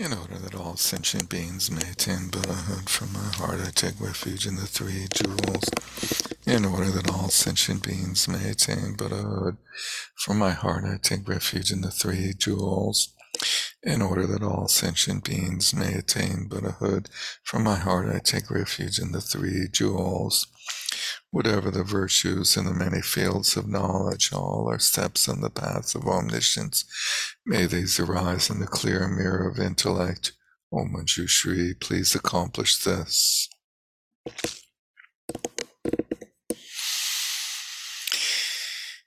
In order that all sentient beings may attain Buddhahood, from my heart I take refuge in the three jewels. In order that all sentient beings may attain Buddhahood, from my heart I take refuge in the three jewels. In order that all sentient beings may attain Buddhahood, from my heart I take refuge in the three jewels. Whatever the virtues in the many fields of knowledge, all are steps on the path of omniscience. May these arise in the clear mirror of intellect. O Manjushri, please accomplish this.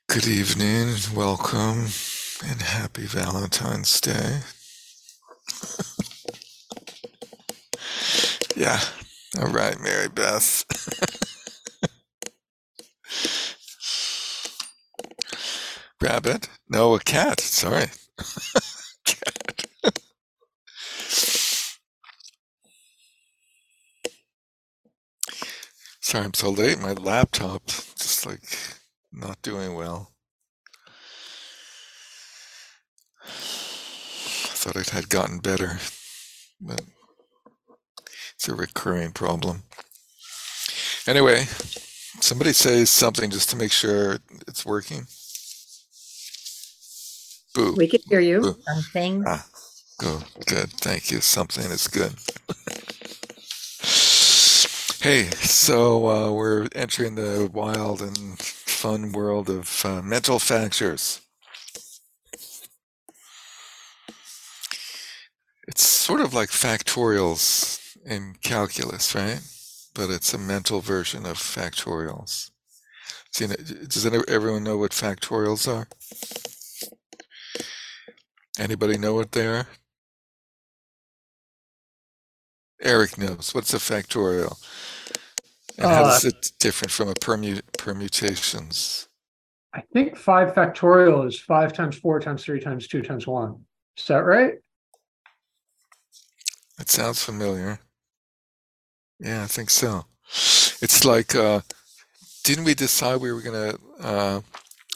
Good evening, welcome, and happy Valentine's Day. Yeah, all right, Mary Beth. Rabbit? No, a cat. Sorry. cat. Sorry, I'm so late. My laptop just like not doing well. Thought it had gotten better, but it's a recurring problem. Anyway, somebody say something just to make sure it's working. Boo. We can hear you. Boo. Something. Ah, good, good. Thank you. Something is good. hey, so uh, we're entering the wild and fun world of uh, mental factors. It's sort of like factorials in calculus, right? But it's a mental version of factorials. See, does everyone know what factorials are? Anybody know what they are? Eric knows. What's a factorial? And how Uh, it different from a permu- permutations? I think five factorial is five times four times three times two times one. Is that right? It sounds familiar. Yeah, I think so. It's like, uh, didn't we decide we were going to uh,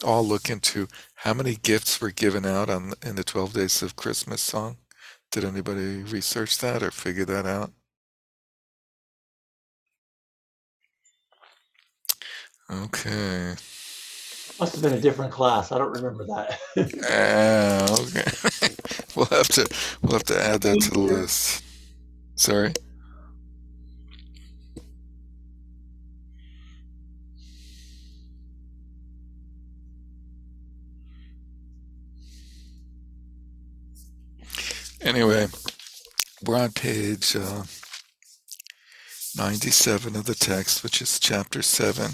all look into how many gifts were given out on in the 12 days of Christmas song? Did anybody research that or figure that out? Okay. Must have been a different class. I don't remember that. Ah, okay. we'll have to we'll have to add that to the list. Sorry. Anyway, we're on page uh, 97 of the text, which is chapter 7,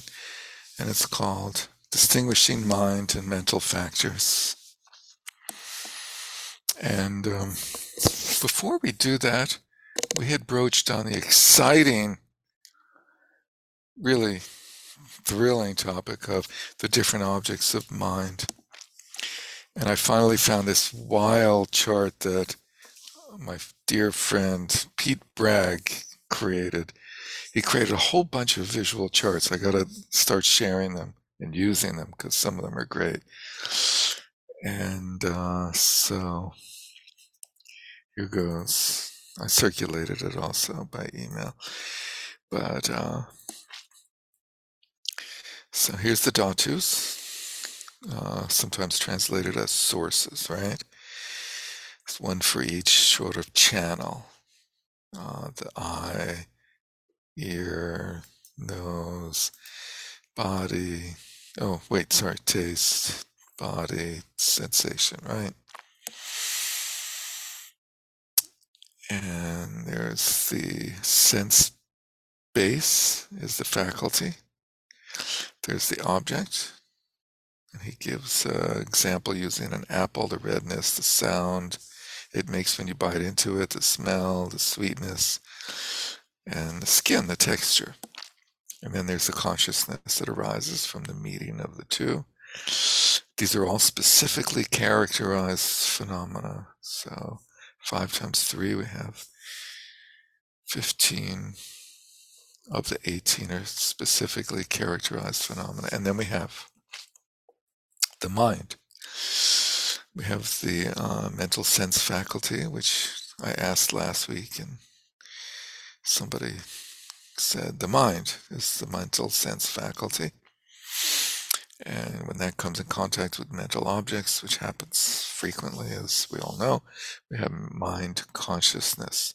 and it's called Distinguishing Mind and Mental Factors. And um, before we do that, we had broached on the exciting, really thrilling topic of the different objects of mind. And I finally found this wild chart that my dear friend Pete Bragg created. He created a whole bunch of visual charts. I got to start sharing them and using them because some of them are great. And uh, so here goes. I circulated it also by email. But uh, so here's the dhatus, uh, sometimes translated as sources, right? It's one for each sort of channel. Uh, the eye, ear, nose, body. Oh, wait, sorry, taste, body, sensation, right? And there's the sense base is the faculty. There's the object. And he gives an example using an apple, the redness, the sound it makes when you bite into it, the smell, the sweetness, and the skin, the texture. And then there's the consciousness that arises from the meeting of the two. These are all specifically characterized phenomena. So five times three, we have 15 of the 18 are specifically characterized phenomena. And then we have the mind. We have the uh, mental sense faculty, which I asked last week, and somebody said the mind is the mental sense faculty. And when that comes in contact with mental objects, which happens frequently, as we all know, we have mind consciousness.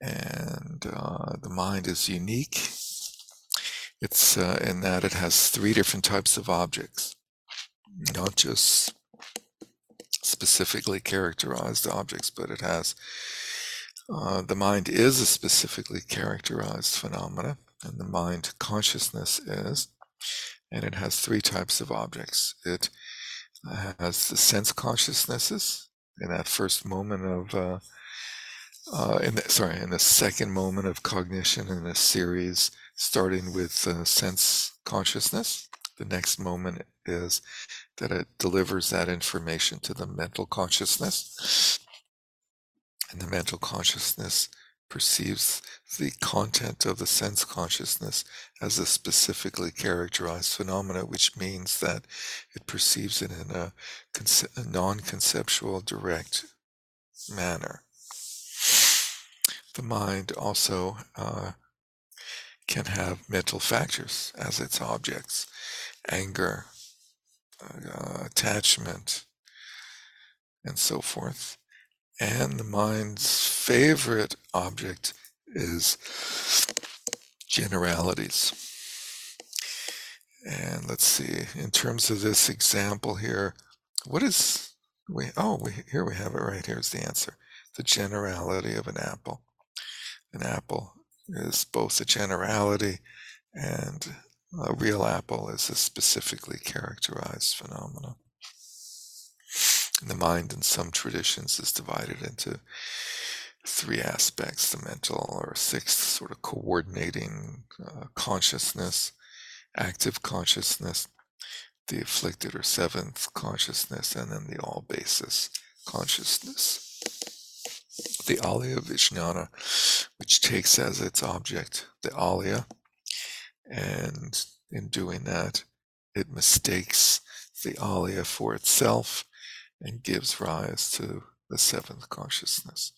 And uh, the mind is unique. It's uh, in that it has three different types of objects, not just specifically characterized objects, but it has uh, the mind is a specifically characterized phenomena, and the mind consciousness is, and it has three types of objects. It has the sense consciousnesses in that first moment of, uh, uh, in the, sorry, in the second moment of cognition in a series, starting with uh, sense consciousness. The next moment is that it delivers that information to the mental consciousness and the mental consciousness perceives the content of the sense consciousness as a specifically characterized phenomena, which means that it perceives it in a, conce- a non conceptual, direct manner. The mind also uh, can have mental factors as its objects anger, uh, attachment, and so forth. And the mind's favorite object is generalities. And let's see, in terms of this example here, what is we oh we here we have it right here's the answer. The generality of an apple. An apple is both a generality and a real apple is a specifically characterized phenomenon. The mind in some traditions is divided into three aspects the mental or sixth sort of coordinating uh, consciousness, active consciousness, the afflicted or seventh consciousness, and then the all basis consciousness. The Alaya Vijnana, which takes as its object the Alaya, and in doing that, it mistakes the Alaya for itself and gives rise to the seventh consciousness.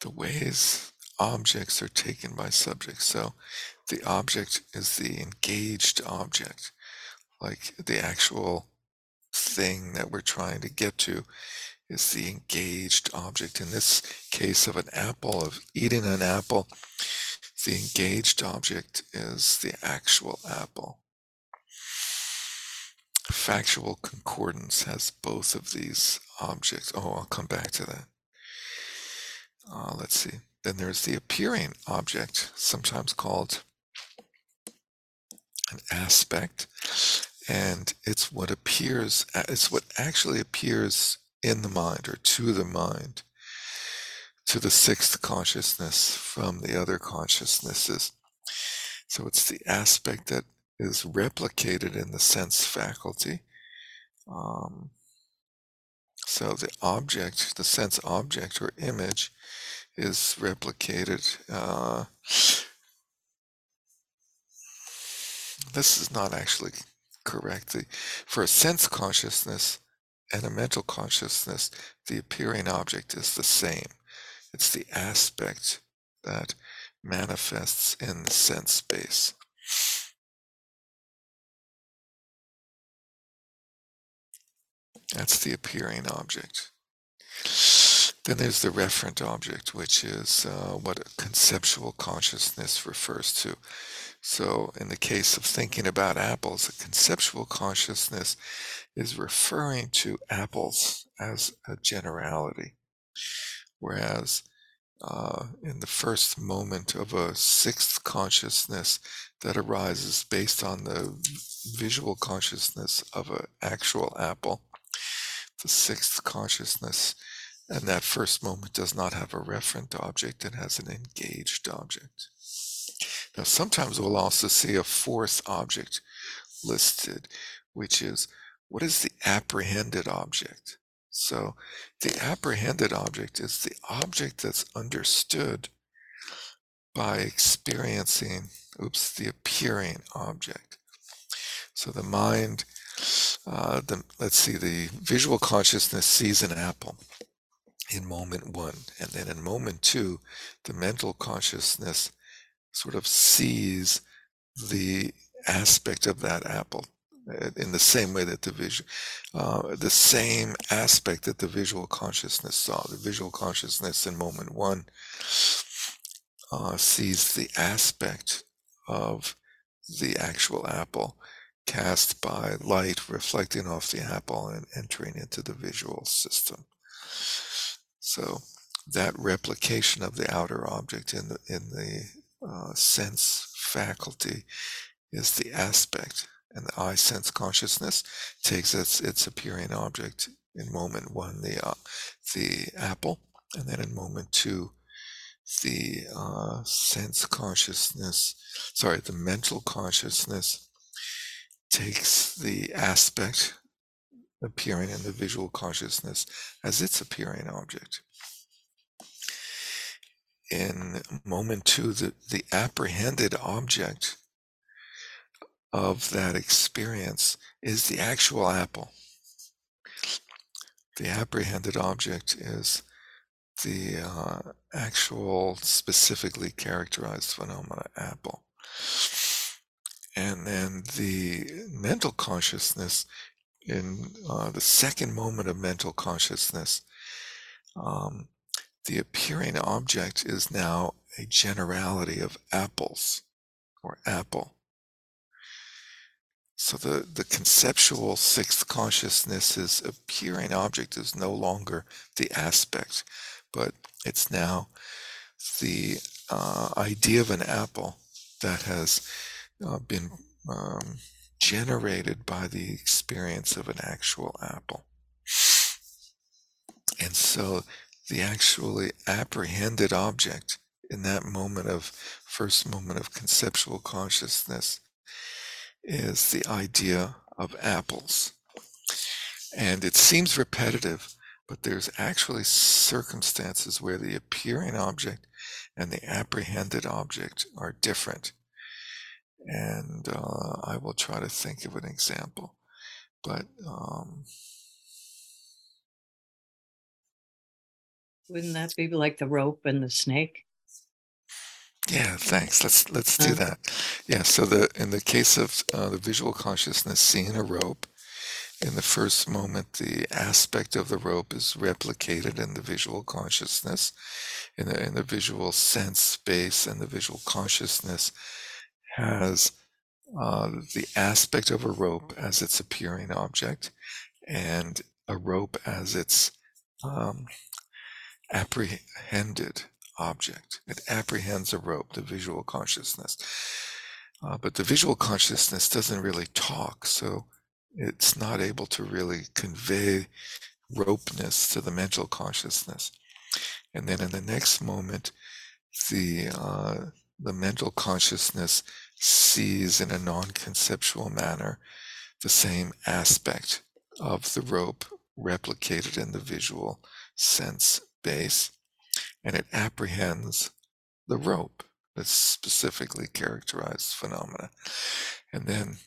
The ways objects are taken by subjects. So the object is the engaged object, like the actual thing that we're trying to get to is the engaged object. In this case of an apple, of eating an apple, the engaged object is the actual apple. Factual concordance has both of these objects. Oh, I'll come back to that. Uh, let's see. Then there's the appearing object, sometimes called an aspect, and it's what appears, it's what actually appears in the mind or to the mind, to the sixth consciousness from the other consciousnesses. So it's the aspect that is replicated in the sense faculty. Um, so the object, the sense object or image, is replicated. Uh, this is not actually correct. The, for a sense consciousness and a mental consciousness, the appearing object is the same. It's the aspect that manifests in the sense space. That's the appearing object. Then there's the referent object, which is uh, what conceptual consciousness refers to. So, in the case of thinking about apples, a conceptual consciousness is referring to apples as a generality. Whereas uh, in the first moment of a sixth consciousness that arises based on the visual consciousness of an actual apple, the sixth consciousness and that first moment does not have a referent object, it has an engaged object. Now, sometimes we'll also see a fourth object listed, which is what is the apprehended object? So, the apprehended object is the object that's understood by experiencing, oops, the appearing object. So, the mind Uh, the, let's see, the visual consciousness sees an apple in moment one. And then in moment two, the mental consciousness sort of sees the aspect of that apple uh, in the same way that the vision, uh, the same aspect that the visual consciousness saw. The visual consciousness in moment one uh, sees the aspect of the actual apple cast by light reflecting off the apple and entering into the visual system. So that replication of the outer object in the in the uh, sense faculty is the aspect, and the eye sense consciousness takes its its appearing object in moment one, the uh, the apple, and then in moment two, the uh, sense consciousness. Sorry, the mental consciousness takes the aspect appearing in the visual consciousness as its appearing object. In moment two, the, the apprehended object of that experience is the actual apple. The apprehended object is the uh, actual specifically characterized phenomena apple. And then the mental consciousness in uh, the second moment of mental consciousness, um, the appearing object is now a generality of apples or apple. So the, the conceptual sixth consciousness's appearing object is no longer the aspect, but it's now the uh, idea of an apple that has uh, been um, generated by the experience of an actual apple. And so the actually apprehended object in that moment of first moment of conceptual consciousness is the idea of apples. And it seems repetitive, but there's actually circumstances where the appearing object and the apprehended object are different and uh, I will try to think of an example. But um, Wouldn't that be like the rope and the snake? yeah, thanks. Let's let's do that. Yeah. So the in the case of uh, the visual consciousness, seeing a rope, in the first moment, the aspect of the rope is replicated in the visual consciousness, in the in the visual sense space, and the visual consciousness has uh, the aspect of a rope as its appearing object and a rope as its um, apprehended object. It apprehends a rope, the visual consciousness. Uh, but the visual consciousness doesn't really talk, so it's not able to really convey ropeness to the mental consciousness. And then in the next moment, the uh, the mental consciousness sees in a non conceptual manner the same aspect of the rope replicated in the visual sense base, and it apprehends the rope, the specifically characterized phenomena. And then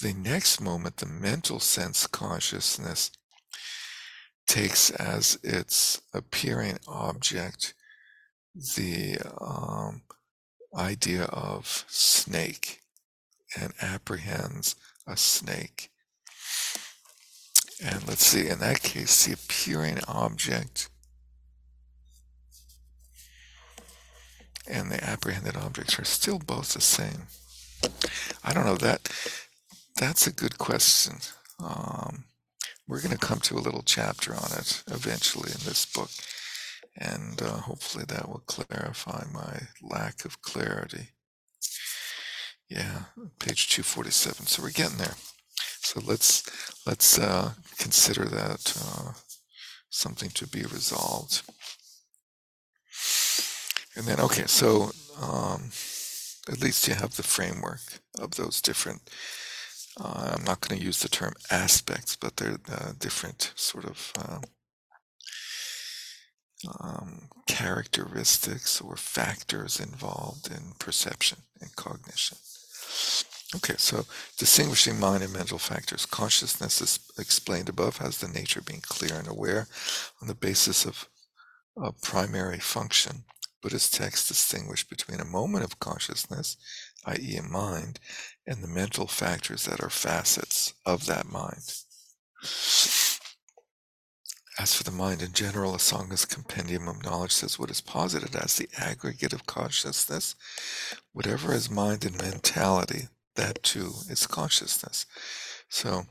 the next moment, the mental sense consciousness takes as its appearing object the um, idea of snake and apprehends a snake. And let's see, in that case, the appearing object and the apprehended objects are still both the same. I don't know that that's a good question. Um, we're going to come to a little chapter on it eventually in this book and uh, hopefully that will clarify my lack of clarity. Yeah, page 247. So we're getting there. So let's let's uh, consider that uh, something to be resolved. And then, okay, so um, at least you have the framework of those different. Uh, I'm not going to use the term aspects, but they're uh, different sort of um, characteristics or factors involved in perception and cognition. Okay, so distinguishing mind and mental factors. Consciousness is explained above has the nature of being clear and aware on the basis of a primary function. Buddhist texts distinguish between a moment of consciousness, i.e., a mind, and the mental factors that are facets of that mind. As for the mind in general, Asanga's Compendium of Knowledge says what is posited as the aggregate of consciousness, whatever is mind and mentality, that too is consciousness. So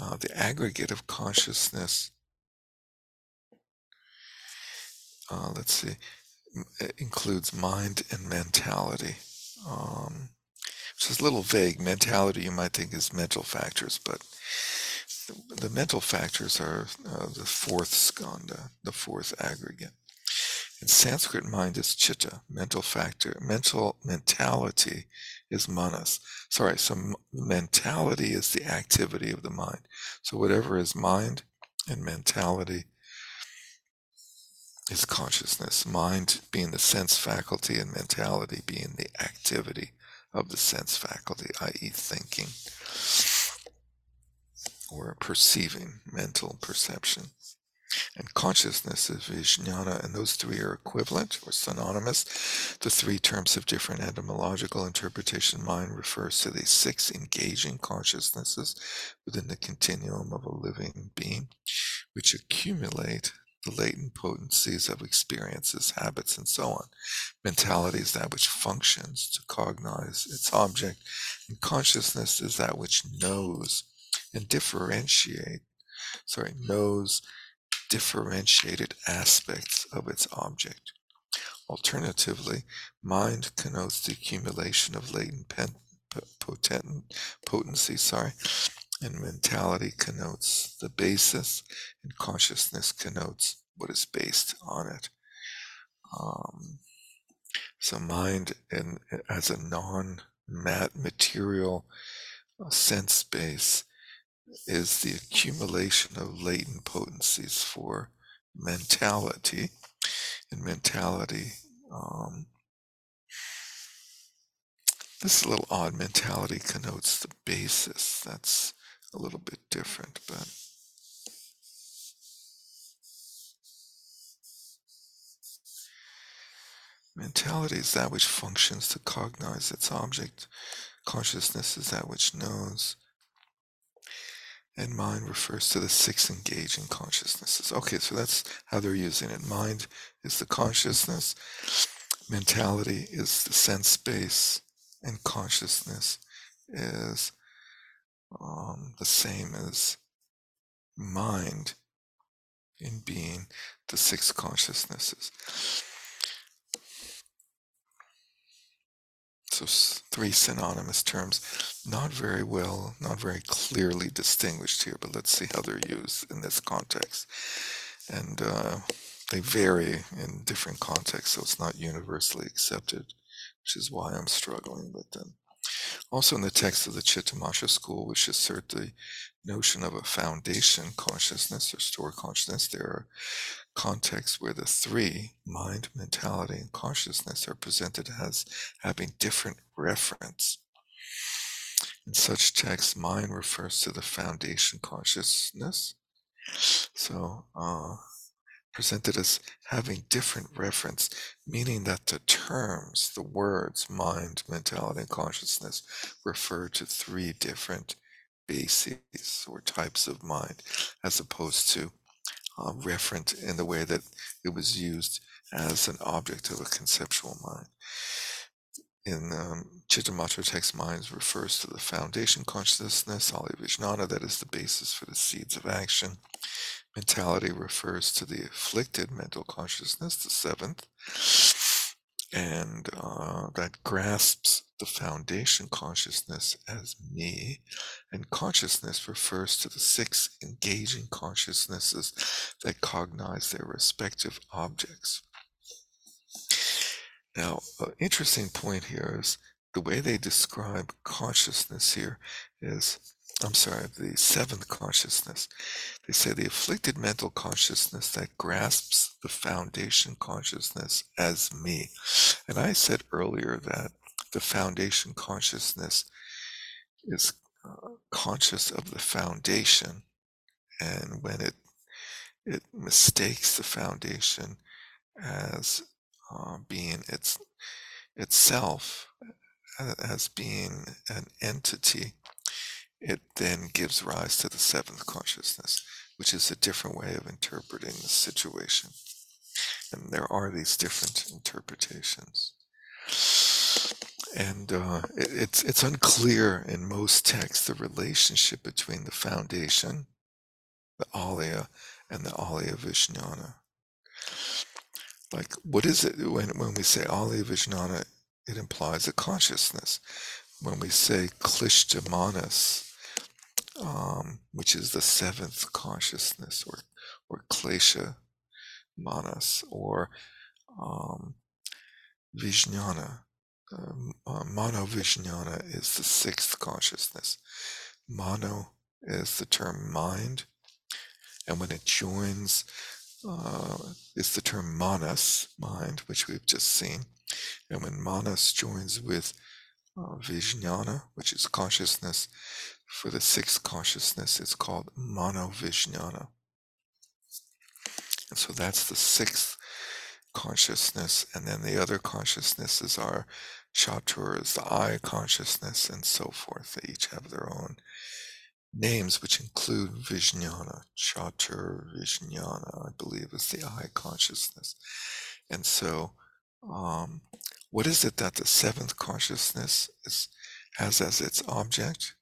uh, the aggregate of consciousness, uh, let's see, includes mind and mentality. Um, which is a little vague. Mentality, you might think, is mental factors, but the, mental factors are uh, the fourth skandha, the fourth aggregate. In Sanskrit, mind is chitta. Mental factor, mental mentality is manas. Sorry, so mentality is the activity of the mind. So whatever is mind and mentality is consciousness. Mind being the sense faculty and mentality being the activity of the sense faculty, i.e., thinking or perceiving, mental perception. And consciousness is vijnana, and those three are equivalent or synonymous. The three terms have different etymological interpretation. Mind refers to the six engaging consciousnesses within the continuum of a living being, which accumulate the latent potencies of experiences, habits, and so on. Mentality is that which functions to cognize its object, and consciousness is that which knows and differentiate, sorry, knows differentiated aspects of its object. Alternatively, mind connotes the accumulation of latent pen, potency, sorry, and mentality connotes the basis, and consciousness connotes what is based on it. Um, so, mind in, as a non-material uh, sense base is the accumulation of latent potencies for mentality. And mentality, um, this little odd. Mentality connotes the basis. That's a little bit different, but mentality is that which functions to cognize its object. Consciousness is that which knows. And mind refers to the six engaging consciousnesses. Okay, so that's how they're using it. Mind is the consciousness, mentality is the sense space, and consciousness is um, the same as mind in being the six consciousnesses. So three synonymous terms, not very well, not very clearly distinguished here, but let's see how they're used in this context. And uh, they vary in different contexts, so it's not universally accepted, which is why I'm struggling with them. Also, in the text of the Chittamatra school, which assert the notion of a foundation consciousness or store consciousness, there are contexts where the three mind, mentality, and consciousness are presented as having different reference. In such texts, mind refers to the foundation consciousness. So, uh, presented as having different reference, meaning that the terms, the words, mind, mentality, and consciousness refer to three different bases or types of mind, as opposed to uh, referent in the way that it was used as an object of a conceptual mind. In um, Chittamatra text, mind refers to the foundation consciousness, Alaya Vijnana, that is the basis for the seeds of action. Mentality refers to the afflicted mental consciousness, the seventh, and uh, that grasps the foundation consciousness as me. And consciousness refers to the six engaging consciousnesses that cognize their respective objects. Now, an interesting point here is the way they describe consciousness here is, I'm sorry, the seventh consciousness. They say the afflicted mental consciousness that grasps the foundation consciousness as me. And I said earlier that the foundation consciousness is uh, conscious of the foundation, and when it it mistakes the foundation as uh, being its itself as being an entity, it then gives rise to the seventh consciousness, which is a different way of interpreting the situation. And there are these different interpretations. And uh, it, it's it's unclear in most texts the relationship between the foundation, the alaya, and the alaya vijnana. Like, what is it when when we say alaya vijnana? It implies a consciousness. When we say klishta manas, um, which is the seventh consciousness, or or klesha manas, or um, vijnana. Um, uh, mano vijnana is the sixth consciousness. Mano is the term mind, and when it joins, uh, is the term manas, mind, which we've just seen. And when manas joins with uh, vijnana, which is consciousness, for the sixth consciousness, it's called mano vijnana. And so that's the sixth consciousness. And then the other consciousnesses are chatur is the eye consciousness, and so forth. They each have their own names, which include Vijnana. Chatur Vijnana, I believe, is the eye consciousness. And so, um, what is it that the seventh consciousness is, has as its object?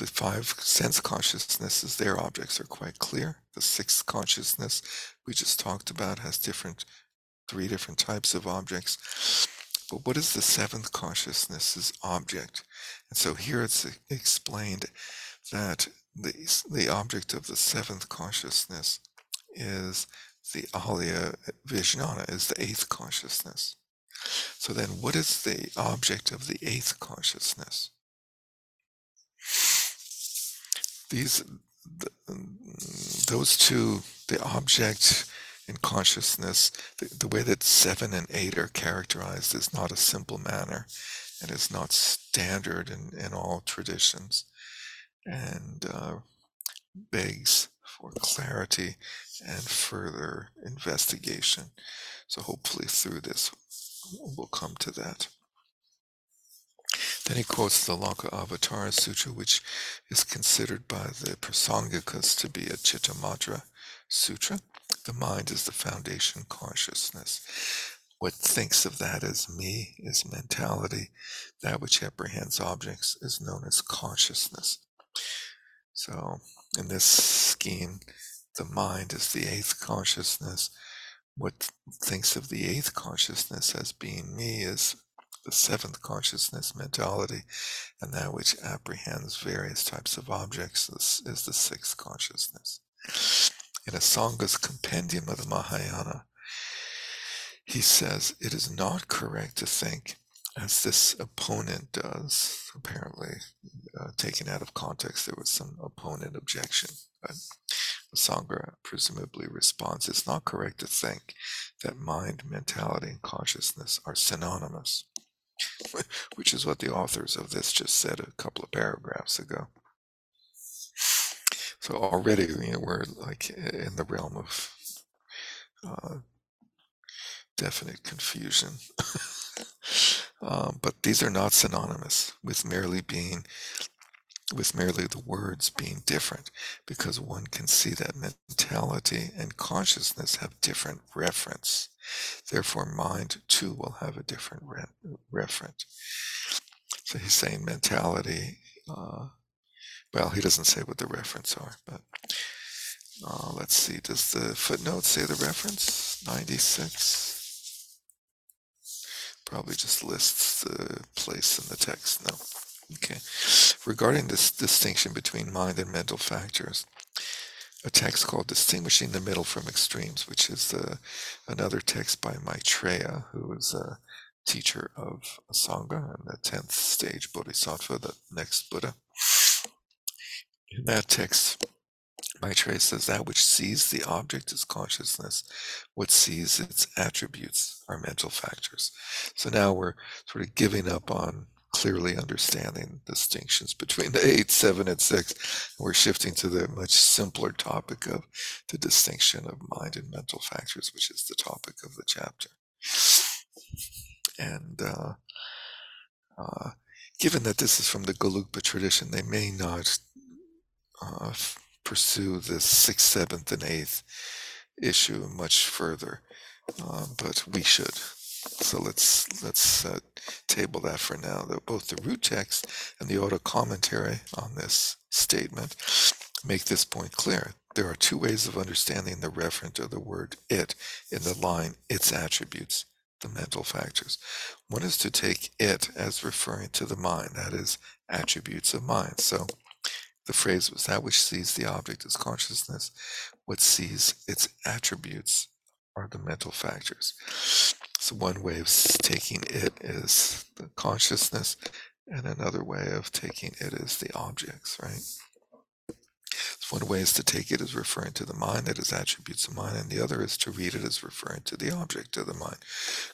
The five sense consciousnesses, their objects are quite clear. The sixth consciousness we just talked about has different, three different types of objects. But what is the seventh consciousness's object? And so here it's explained that the, the object of the seventh consciousness is the Alaya Vijnana, is the eighth consciousness. So then, what is the object of the eighth consciousness? These, those two, the object and consciousness, the, the way that seven and eight are characterized is not a simple manner and is not standard in, in all traditions and uh, begs for clarity and further investigation. So, hopefully, through this, we'll come to that. Then he quotes the Lanka Avatara Sutra, which is considered by the Prasangikas to be a Chittamatra Sutra. The mind is the foundation consciousness. What thinks of that as me is mentality. That which apprehends objects is known as consciousness. So, in this scheme, the mind is the eighth consciousness. What thinks of the eighth consciousness as being me is the seventh consciousness, mentality, and that which apprehends various types of objects is, is the sixth consciousness. In Asanga's compendium of the Mahayana, he says it is not correct to think as this opponent does. Apparently, uh, taken out of context, there was some opponent objection, but Sangha presumably responds it's not correct to think that mind, mentality, and consciousness are synonymous, which is what the authors of this just said a couple of paragraphs ago. So already you know, we're like in the realm of uh, definite confusion. um, but these are not synonymous with merely being with merely the words being different because one can see that mentality and consciousness have different reference. Therefore mind too will have a different re- reference so he's saying mentality uh, well he doesn't say what the reference are but uh, let's see does the footnote say the reference? 96 probably just lists the place in the text no Okay. Regarding this distinction between mind and mental factors, a text called Distinguishing the Middle from Extremes, which is uh, another text by Maitreya, who is a teacher of Asanga and the 10th stage Bodhisattva, the next Buddha. In that text, Maitreya says that which sees the object is consciousness, what sees its attributes are mental factors. So now we're sort of giving up on clearly understanding distinctions between the eight, seven, and six. We're shifting to the much simpler topic of the distinction of mind and mental factors, which is the topic of the chapter. And uh, uh, given that this is from the Gelugpa tradition, they may not uh, pursue the sixth, seventh, and eighth issue much further, uh, but we should. So let's let's uh, table that for now. Though both the root text and the auto commentary on this statement make this point clear. There are two ways of understanding the referent of the word "it" in the line "its attributes." The mental factors. One is to take it as referring to the mind, that is, attributes of mind. So the phrase was that which sees the object as consciousness, what sees its attributes are the mental factors. So one way of taking it is the consciousness, and another way of taking it is the objects, right? So one way is to take it as referring to the mind, that is attributes of mind, and the other is to read it as referring to the object of the mind.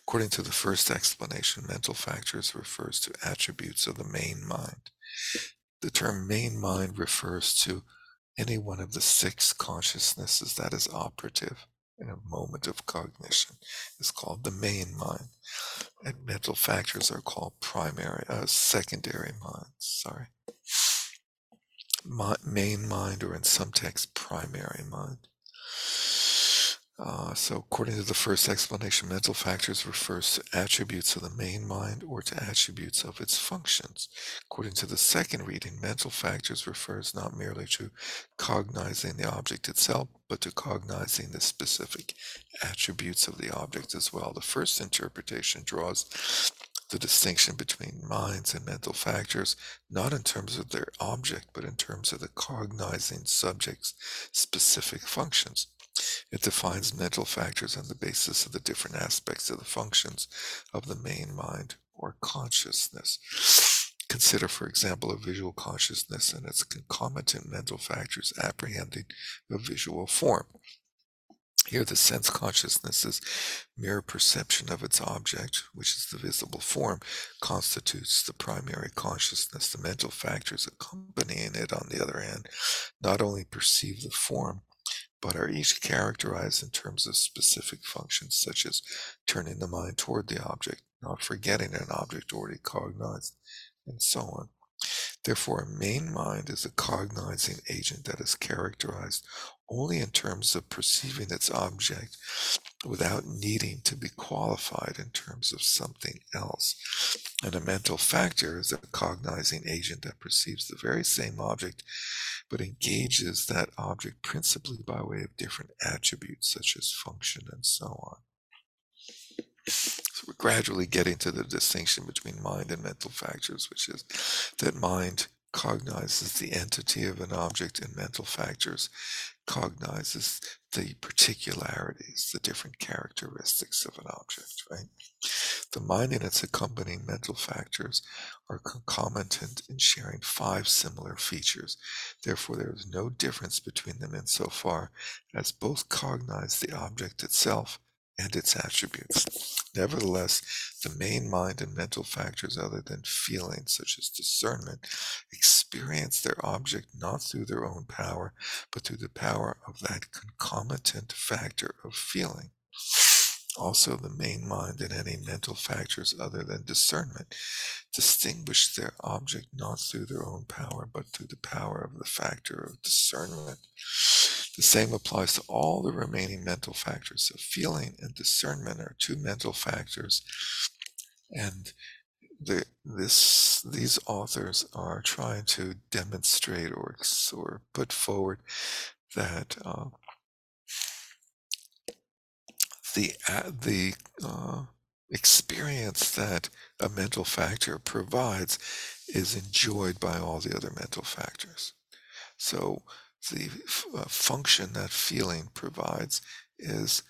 According to the first explanation, mental factors refers to attributes of the main mind. The term main mind refers to any one of the six consciousnesses that is operative in a moment of cognition. Is called the main mind and mental factors are called primary uh, secondary minds sorry. Mi- main mind or in some texts primary mind uh, so according to the first explanation mental factors refers to attributes of the main mind or to attributes of its functions. According to the second reading mental factors refers not merely to cognizing the object itself but to cognizing the specific attributes of the object as well. The first interpretation draws the distinction between minds and mental factors not in terms of their object but in terms of the cognizing subject's specific functions it defines mental factors on the basis of the different aspects of the functions of the main mind or consciousness. Consider, for example, a visual consciousness and its concomitant mental factors apprehending a visual form. Here, the sense consciousness's mere perception of its object, which is the visible form, constitutes the primary consciousness. The mental factors accompanying it, on the other hand, not only perceive the form, but are each characterized in terms of specific functions, such as turning the mind toward the object, not forgetting an object already cognized, and so on. Therefore, a main mind is a cognizing agent that is characterized only in terms of perceiving its object without needing to be qualified in terms of something else. And a mental factor is a cognizing agent that perceives the very same object but engages that object principally by way of different attributes such as function and so on. So we're gradually getting to the distinction between mind and mental factors, which is that mind cognizes the entity of an object and mental factors cognizes the particularities, the different characteristics of an object, right? The mind and its accompanying mental factors are concomitant in sharing five similar features. Therefore, there is no difference between them insofar as both cognize the object itself and its attributes. Nevertheless, the main mind and mental factors, other than feelings such as discernment, experience their object not through their own power, but through the power of that concomitant factor of feeling. Also, the main mind and any mental factors other than discernment distinguish their object not through their own power, but through the power of the factor of discernment. The same applies to all the remaining mental factors. So, feeling and discernment are two mental factors, and the, this these authors are trying to demonstrate or or put forward that uh, the uh, the uh, experience that a mental factor provides is enjoyed by all the other mental factors. So the uh, function that feeling provides is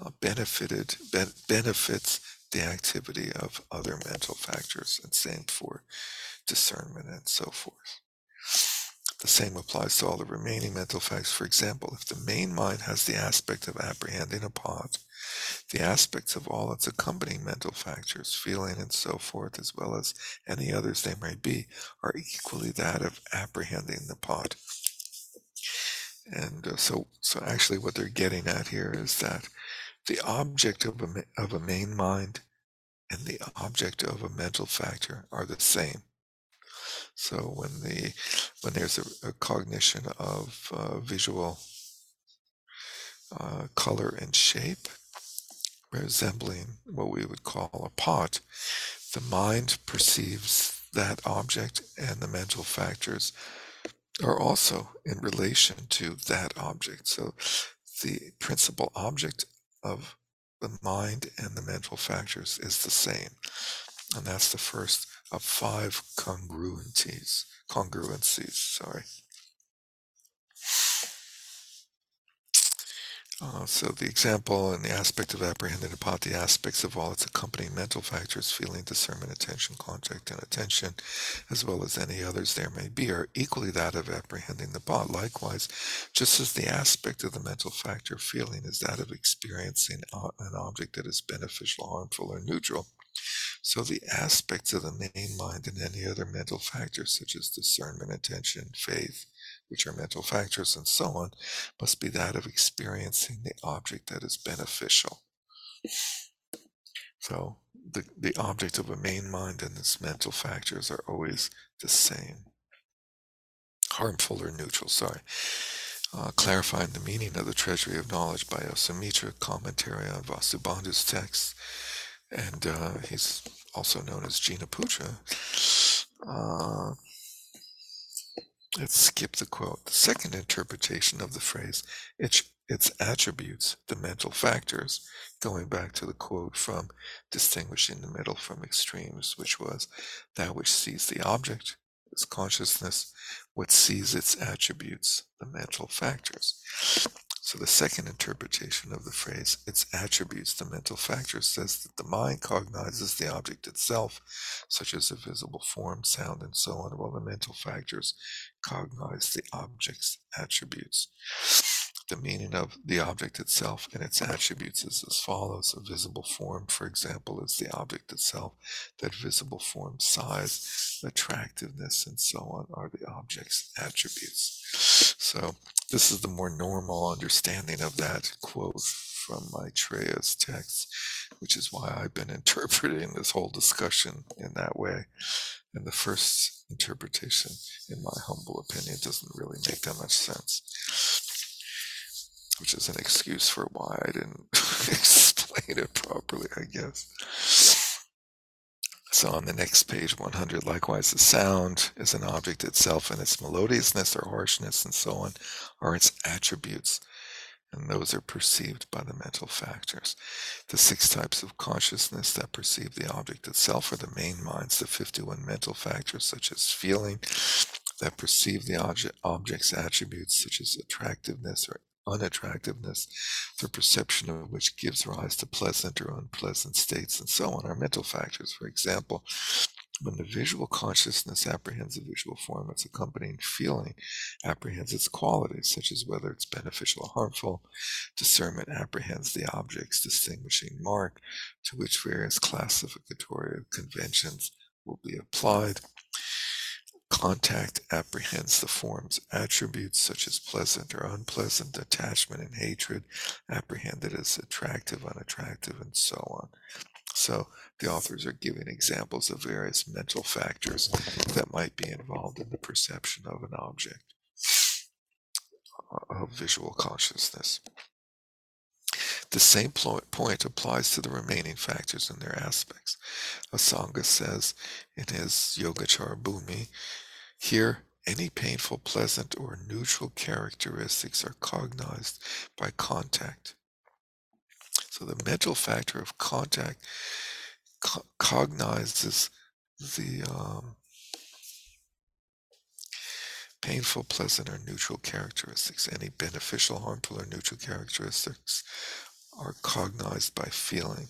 uh, benefited ben- benefits the activity of other mental factors, and same for discernment and so forth. The same applies to all the remaining mental factors. For example, if the main mind has the aspect of apprehending a pot, The aspects of all its accompanying mental factors, feeling, and so forth, as well as any others they may be, are equally that of apprehending the pot. And uh, so, so actually, what they're getting at here is that the object of a, of a main mind and the object of a mental factor are the same. So when the when there's a, a cognition of uh, visual uh, color and shape, resembling what we would call a pot, the mind perceives that object, and the mental factors are also in relation to that object. So the principal object of the mind and the mental factors is the same. And that's the first of five congruencies. Congruencies, sorry. Uh, so the example and the aspect of apprehending upon the aspects of all its accompanying mental factors, feeling, discernment, attention, contact, and attention, as well as any others there may be, are equally that of apprehending the pot. Likewise, just as the aspect of the mental factor feeling is that of experiencing an object that is beneficial, harmful, or neutral, so the aspects of the main mind and any other mental factors, such as discernment, attention, faith, which are mental factors, and so on, must be that of experiencing the object that is beneficial. So the, the object of a main mind and its mental factors are always the same. Harmful or neutral, sorry. Uh, clarifying the meaning of the treasury of knowledge by Yashomitra, commentary on Vasubandhu's text, and uh, he's also known as Jinaputra. Uh, Let's skip the quote. The second interpretation of the phrase, its, its attributes, the mental factors, going back to the quote from distinguishing the middle from extremes, which was that which sees the object, its consciousness, what sees its attributes, the mental factors. So the second interpretation of the phrase, its attributes, the mental factors, says that the mind cognizes the object itself, such as a visible form, sound, and so on, while the mental factors cognize the object's attributes. The meaning of the object itself and its attributes is as follows. A visible form, for example, is the object itself. That visible form, size, attractiveness, and so on are the object's attributes. So, this is the more normal understanding of that quote from Maitreya's text, which is why I've been interpreting this whole discussion in that way. And the first interpretation, in my humble opinion, doesn't really make that much sense which is an excuse for why I didn't explain it properly, I guess. So on the next page, 100, likewise, the sound is an object itself, and its melodiousness or harshness and so on are its attributes, and those are perceived by the mental factors. The six types of consciousness that perceive the object itself are the main minds, the 51 mental factors, such as feeling, that perceive the object, object's attributes, such as attractiveness or unattractiveness, the perception of which gives rise to pleasant or unpleasant states, and so on, are mental factors. For example, when the visual consciousness apprehends a visual form, its accompanying feeling apprehends its qualities, such as whether it's beneficial or harmful. Discernment apprehends the object's distinguishing mark, to which various classificatory conventions will be applied. Contact apprehends the form's attributes such as pleasant or unpleasant, attachment and hatred, apprehended as attractive, unattractive, and so on. So the authors are giving examples of various mental factors that might be involved in the perception of an object uh, of visual consciousness. The same point applies to the remaining factors and their aspects. Asanga says in his Yogacara Bhumi, here any painful, pleasant, or neutral characteristics are cognized by contact. So the mental factor of contact co- cognizes the um, painful, pleasant, or neutral characteristics. Any beneficial, harmful, or neutral characteristics are cognized by feeling.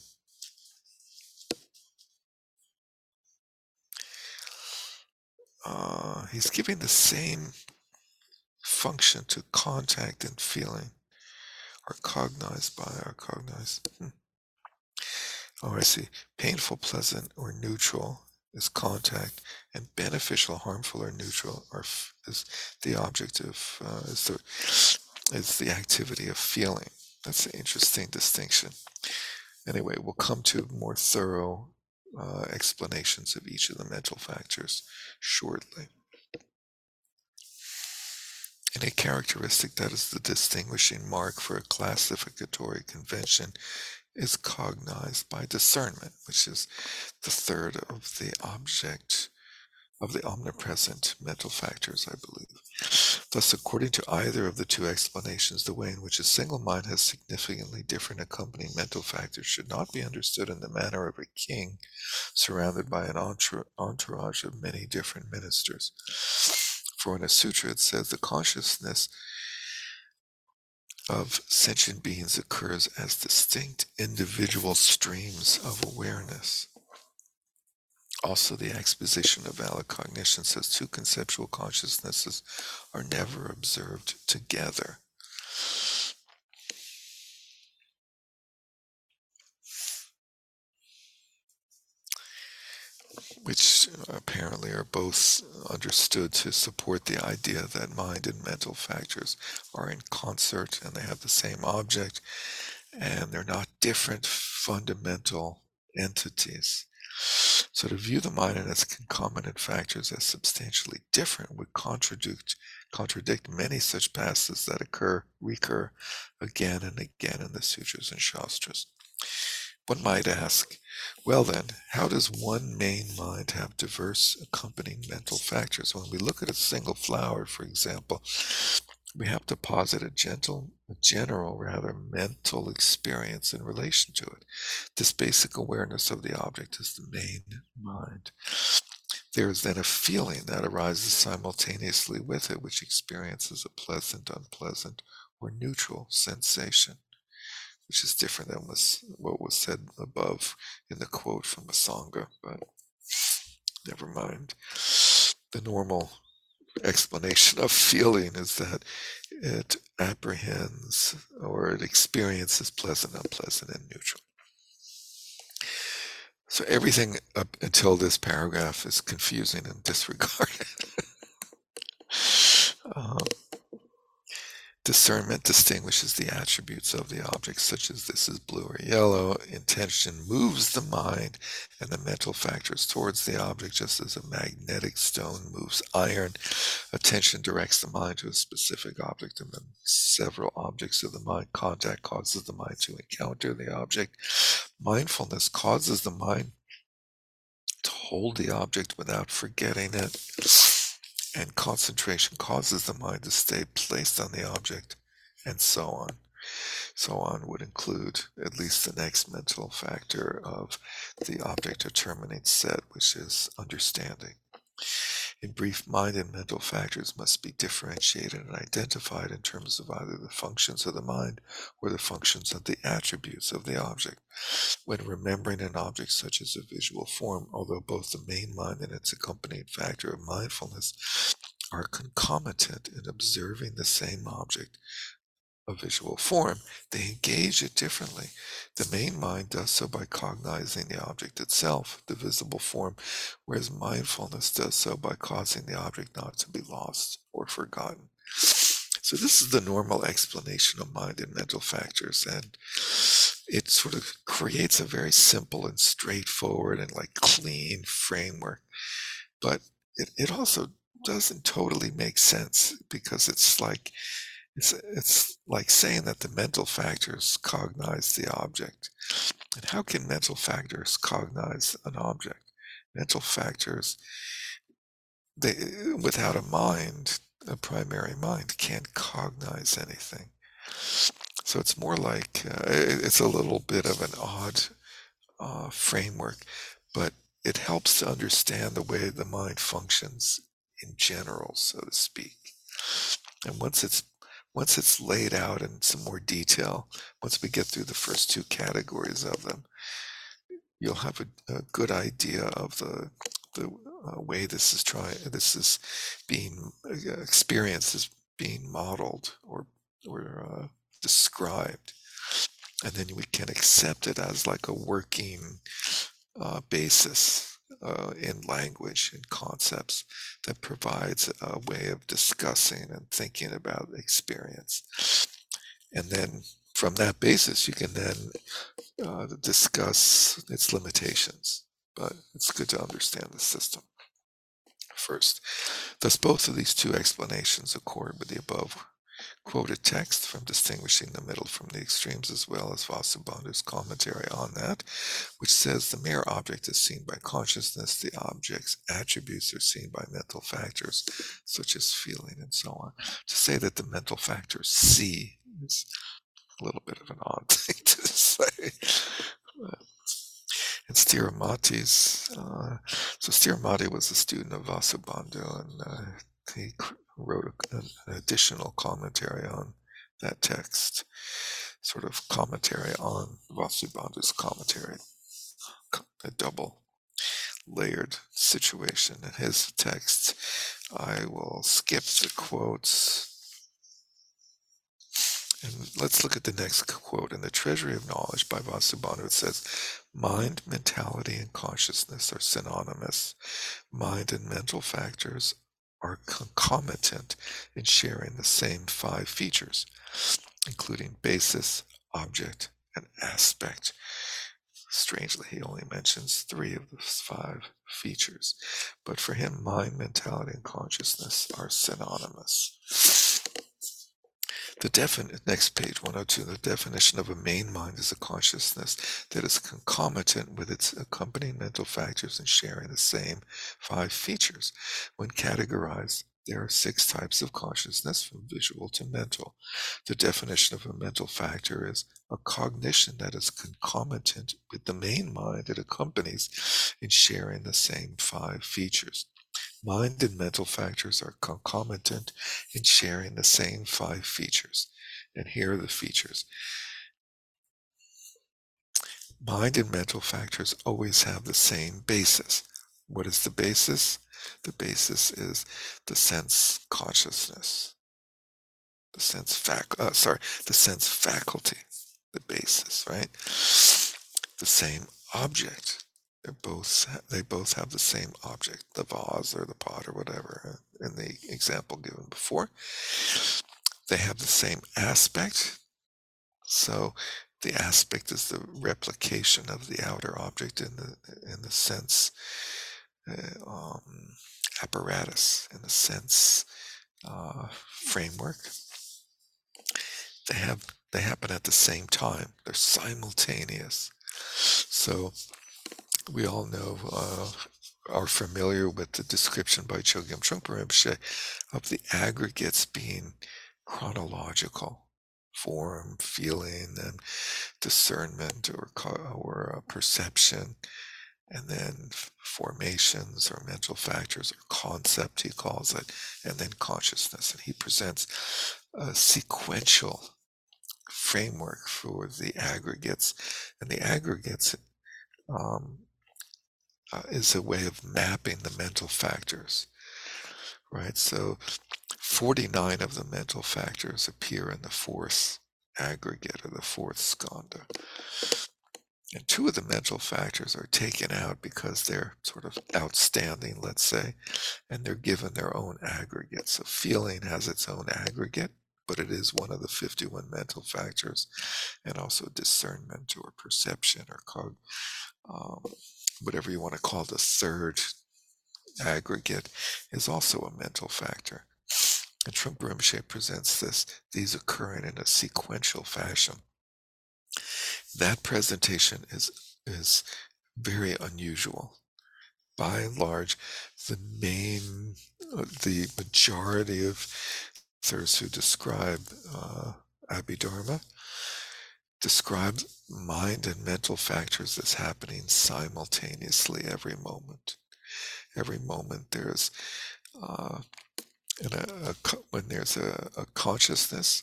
Uh, he's giving the same function to contact and feeling, are cognized by, are cognized. Hmm. Oh, I see. Painful, pleasant, or neutral is contact, and beneficial, harmful, or neutral are is the object of uh, is the is the activity of feeling. That's an interesting distinction. Anyway, we'll come to more thorough uh, explanations of each of the mental factors shortly. And a characteristic that is the distinguishing mark for a classificatory convention is cognized by discernment, which is the third of the object of the omnipresent mental factors, I believe. Thus, according to either of the two explanations, the way in which a single mind has significantly different accompanying mental factors should not be understood in the manner of a king surrounded by an entourage of many different ministers. For in a sutra, it says the consciousness of sentient beings occurs as distinct individual streams of awareness. Also, the exposition of valid cognition says two conceptual consciousnesses are never observed together. Which apparently are both understood to support the idea that mind and mental factors are in concert and they have the same object and they're not different fundamental entities. So to view the mind and its concomitant factors as substantially different would contradict contradict many such passages that occur recur again and again in the sutras and shastras. One might ask, well then, how does one main mind have diverse accompanying mental factors? When we look at a single flower, for example, we have to posit a gentle, a general, rather mental experience in relation to it. This basic awareness of the object is the main mind. There is then a feeling that arises simultaneously with it, which experiences a pleasant, unpleasant, or neutral sensation, which is different than was, what was said above in the quote from Asanga, but never mind. The normal explanation of feeling is that it apprehends or it experiences pleasant, unpleasant, and neutral. So everything up until this paragraph is confusing and disregarded. um, discernment distinguishes the attributes of the object, such as this is blue or yellow. Intention moves the mind and the mental factors towards the object, just as a magnetic stone moves iron. Attention directs the mind to a specific object, and then several objects of the mind. Contact causes the mind to encounter the object. Mindfulness causes the mind to hold the object without forgetting it. And concentration causes the mind to stay placed on the object, and so on. So on would include at least the next mental factor of the object determining set, which is understanding. In brief, mind and mental factors must be differentiated and identified in terms of either the functions of the mind or the functions of the attributes of the object. When remembering an object such as a visual form, although both the main mind and its accompanying factor of mindfulness are concomitant in observing the same object, a visual form, they engage it differently. The main mind does so by cognizing the object itself, the visible form, whereas mindfulness does so by causing the object not to be lost or forgotten. So, this is the normal explanation of mind and mental factors, and it sort of creates a very simple and straightforward and like clean framework. But it, it also doesn't totally make sense because it's like it's, it's like saying that the mental factors cognize the object. And how can mental factors cognize an object? Mental factors, they, without a mind, a primary mind, can't cognize anything. So it's more like uh, it's a little bit of an odd uh, framework, but it helps to understand the way the mind functions in general, so to speak. And once it's once it's laid out in some more detail, once we get through the first two categories of them, you'll have a, a good idea of the the uh, way this is trying this is being uh, experienced is being modeled or or uh, described. And then we can accept it as like a working uh, basis uh, in language and concepts that provides a way of discussing and thinking about experience. And then from that basis, you can then uh, discuss its limitations. But it's good to understand the system first. Thus, both of these two explanations accord with the above quoted text from distinguishing the middle from the extremes, as well as Vasubandhu's commentary on that, which says the mere object is seen by consciousness, the object's attributes are seen by mental factors, such as feeling and so on. To say that the mental factors see is a little bit of an odd thing to say. And Sthiramati's, uh, so Sthiramati was a student of Vasubandhu, and uh, he wrote a, an additional commentary on that text, sort of commentary on Vasubandhu's commentary, a double layered situation in his text. I will skip the quotes and let's look at the next quote. In the Treasury of Knowledge by Vasubandhu, it says, Mind, mentality, and consciousness are synonymous. Mind and mental factors are concomitant in sharing the same five features, including basis, object, and aspect. Strangely, he only mentions three of the five features, but for him, mind, mentality, and consciousness are synonymous. The defin- next page 102, the definition of a main mind is a consciousness that is concomitant with its accompanying mental factors and sharing the same five features. When categorized, there are six types of consciousness from visual to mental. The definition of a mental factor is a cognition that is concomitant with the main mind it accompanies in sharing the same five features. Mind and mental factors are concomitant in sharing the same five features. And here are the features. Mind and mental factors always have the same basis. What is the basis? The basis is the sense consciousness, the sense fac, uh, sorry, the sense faculty, the basis, right? The same object, they're both they both have the same object, the vase or the pot or whatever in the example given before. They have the same aspect. So the aspect is the replication of the outer object in the in the sense uh, um, apparatus, in the sense uh, framework. They have they happen at the same time. They're simultaneous. So we all know uh, are familiar with the description by Chogyam Trungpa Rinpoche of the aggregates being chronological form, feeling, and discernment or or uh, perception, and then formations or mental factors or concept he calls it, and then consciousness. And he presents a sequential framework for the aggregates, and the aggregates um, uh, is a way of mapping the mental factors, right? So 49 of the mental factors appear in the fourth aggregate or the fourth skandha. And two of the mental factors are taken out because they're sort of outstanding, let's say, and they're given their own aggregate. So feeling has its own aggregate, but it is one of the 51 mental factors, and also discernment or perception or cog, um, whatever you want to call the third aggregate, is also a mental factor. And Trungpa Rinpoche presents this, these occurring in a sequential fashion. That presentation is, is very unusual. By and large, the main, the majority of authors who describe uh, Abhidharma describe mind and mental factors as happening simultaneously every moment. Every moment there's uh, a, a, when there's a, a consciousness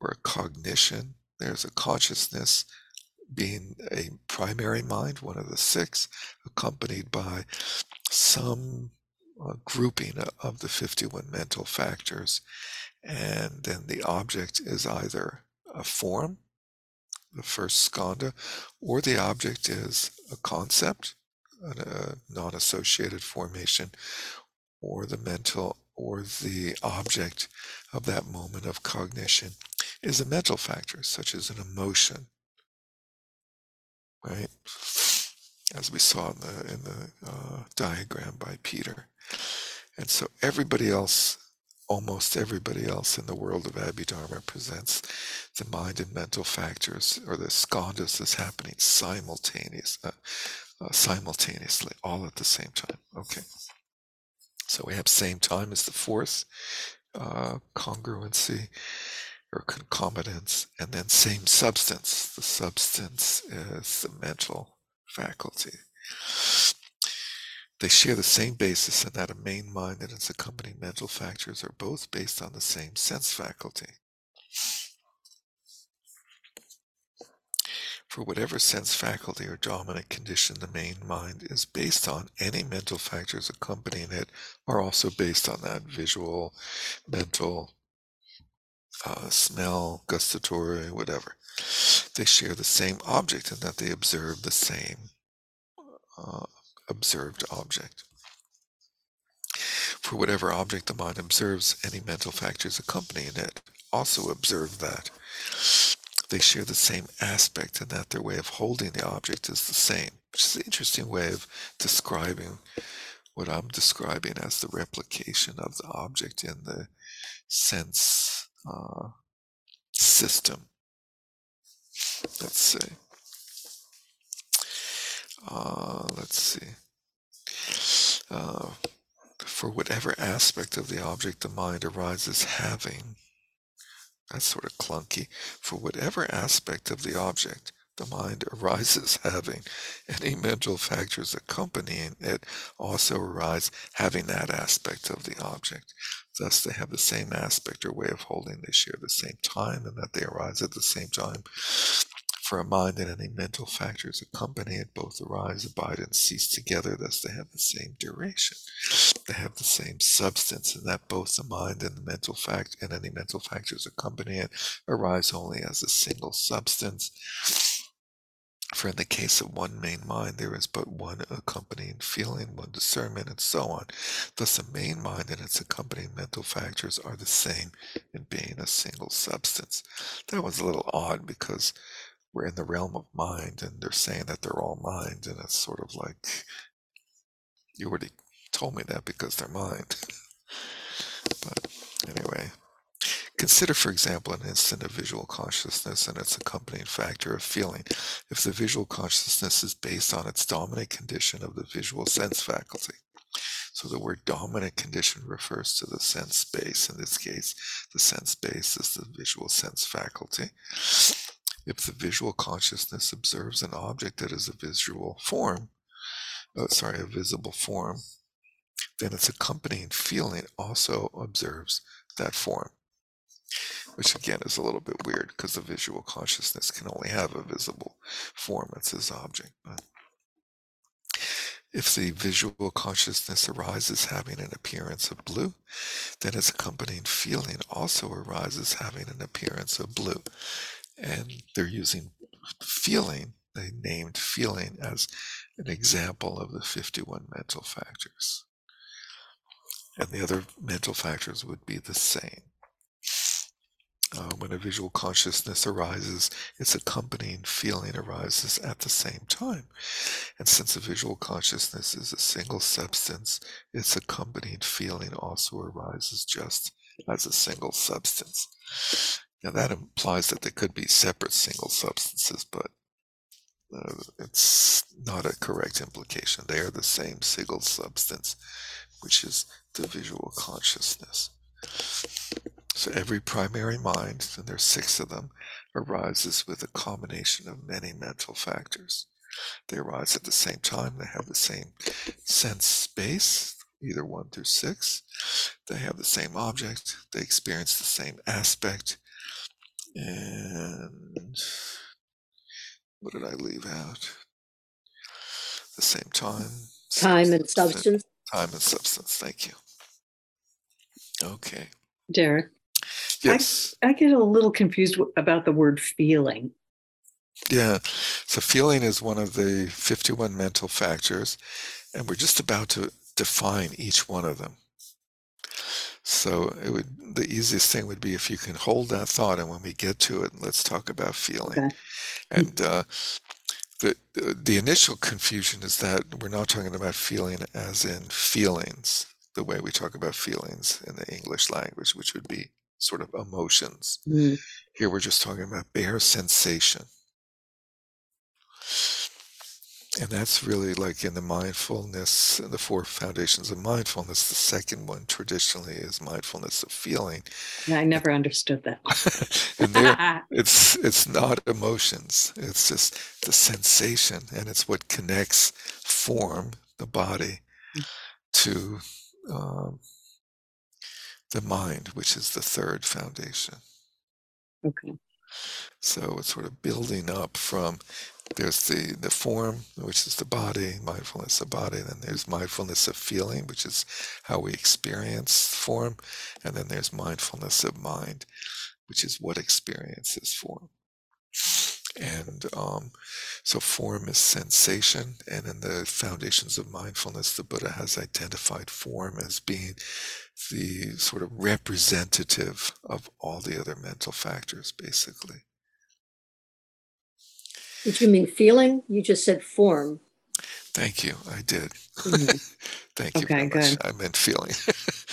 or a cognition, there's a consciousness being a primary mind, one of the six, accompanied by some uh, grouping of the 51 mental factors. And then the object is either a form, the first skandha, or the object is a concept, a non associated formation, or the mental or the object of that moment of cognition is a mental factor, such as an emotion, right? As we saw in the in the uh, diagram by Peter, and so everybody else, almost everybody else in the world of Abhidharma presents the mind and mental factors or the skandhas as happening simultaneous, uh, uh, simultaneously, all at the same time. Okay. So we have same time as the fourth uh, congruency or concomitance, and then same substance. The substance is the mental faculty. They share the same basis in that a main mind and its accompanying mental factors are both based on the same sense faculty. For whatever sense faculty or dominant condition the main mind is based on, any mental factors accompanying it are also based on that visual, mental, uh, smell, gustatory, whatever. They share the same object in that they observe the same uh, observed object. For whatever object the mind observes, any mental factors accompanying it also observe that. They share the same aspect in that their way of holding the object is the same, which is an interesting way of describing what I'm describing as the replication of the object in the sense uh, system. Let's see. Uh, let's see. Uh, for whatever aspect of the object the mind arises having, that's sort of clunky. For whatever aspect of the object the mind arises having, any mental factors accompanying it also arise having that aspect of the object. Thus, they have the same aspect or way of holding, they share the same time, and that they arise at the same time. For a mind and any mental factors accompany it both arise, abide, and cease together, thus they have the same duration. They have the same substance, and that both the mind and the mental fact and any mental factors accompany it arise only as a single substance. For in the case of one main mind, there is but one accompanying feeling, one discernment, and so on. Thus, the main mind and its accompanying mental factors are the same in being a single substance. That was a little odd because we're in the realm of mind and they're saying that they're all mind, and it's sort of like you already told me that because they're mind. but anyway. Consider, for example, an instant of visual consciousness and its accompanying factor of feeling. If the visual consciousness is based on its dominant condition of the visual sense faculty, so the word dominant condition refers to the sense space. In this case, the sense space is the visual sense faculty. If the visual consciousness observes an object that is a visual form, oh, sorry, a visible form, then its accompanying feeling also observes that form which again is a little bit weird because the visual consciousness can only have a visible form its object. But if the visual consciousness arises having an appearance of blue, then its accompanying feeling also arises having an appearance of blue. And they're using feeling, they named feeling as an example of the 51 mental factors. And the other mental factors would be the same. Uh, when a visual consciousness arises, its accompanying feeling arises at the same time. And since a visual consciousness is a single substance, its accompanying feeling also arises just as a single substance. Now, that implies that there could be separate single substances, but uh, it's not a correct implication. They are the same single substance, which is the visual consciousness. So every primary mind, and there's six of them, arises with a combination of many mental factors. They arise at the same time, they have the same sense space, either one through six. They have the same object, they experience the same aspect. And what did I leave out? The same time. Time and substance. Time and substance, thank you. Okay. Derek, Yes. I get a little confused w- about the word feeling. Yeah. So feeling is one of the 51 mental factors, and we're just about to define each one of them. So it would the easiest thing would be if you can hold that thought, and when we get to it, let's talk about feeling. Okay. And uh, the the the initial confusion is that we're not talking about feeling as in feelings, the way we talk about feelings in the English language, which would be sort of emotions. Mm, Here we're just talking about bare sensation. And that's really like in the mindfulness, the four foundations of mindfulness. The second one traditionally is mindfulness of feeling. I never understood that. and there it's it's not emotions. It's just the sensation and it's what connects form, the body, to um, the mind, which is the third foundation. okay. So it's sort of building up from there's the the form, which is the body, mindfulness of body. Then there's mindfulness of feeling, which is how we experience form, and then there's mindfulness of mind, which is what experiences form. And um, so form is sensation, and in the foundations of mindfulness, the Buddha has identified form as being the sort of representative of all the other mental factors, basically. Did you mean feeling? You just said form. Thank you. I did. Mhm. Thank you Okay, very much. good. I meant feeling.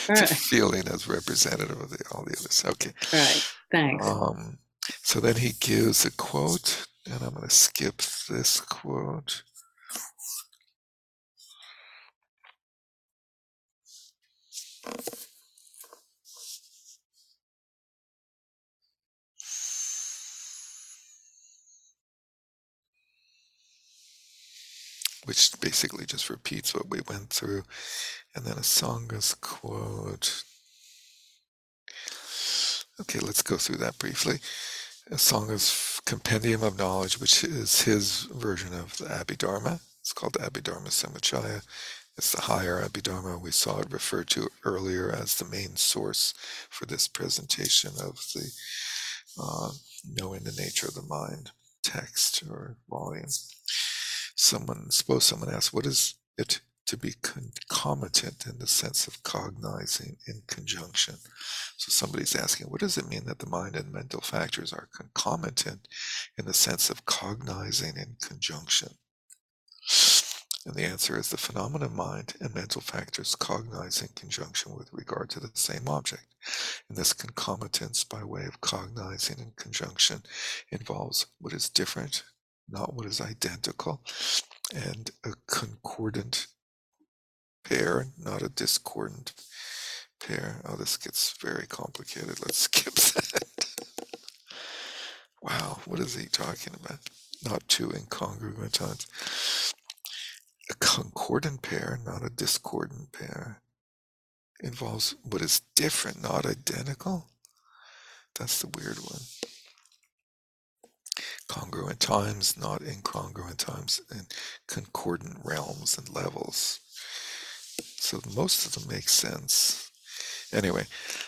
Right. feeling as representative of the, all the others. Okay. All right. Thanks. Um, so then he gives a quote, and I'm going to skip this quote. Which basically just repeats what we went through. And then Asanga's quote. Okay, let's go through that briefly. Asanga's Compendium of Knowledge, which is his version of the Abhidharma. It's called the Abhidharma Samuccaya. It's the higher Abhidharma. We saw it referred to earlier as the main source for this presentation of the uh, knowing the nature of the mind text or volume. Someone, suppose someone asks, what is it to be concomitant in the sense of cognizing in conjunction? So somebody's asking, what does it mean that the mind and mental factors are concomitant in the sense of cognizing in conjunction? And the answer is the phenomena of mind and mental factors cognize in conjunction with regard to the same object. And this concomitance by way of cognizing in conjunction involves what is different, not what is identical, and a concordant pair, not a discordant pair. Oh, this gets very complicated. Let's skip that. wow, what is he talking about? Not two incongruent times. A concordant pair, not a discordant pair, involves what is different, not identical. That's the weird one. Congruent times, not incongruent times, and concordant realms and levels. So most of them make sense. Anyway,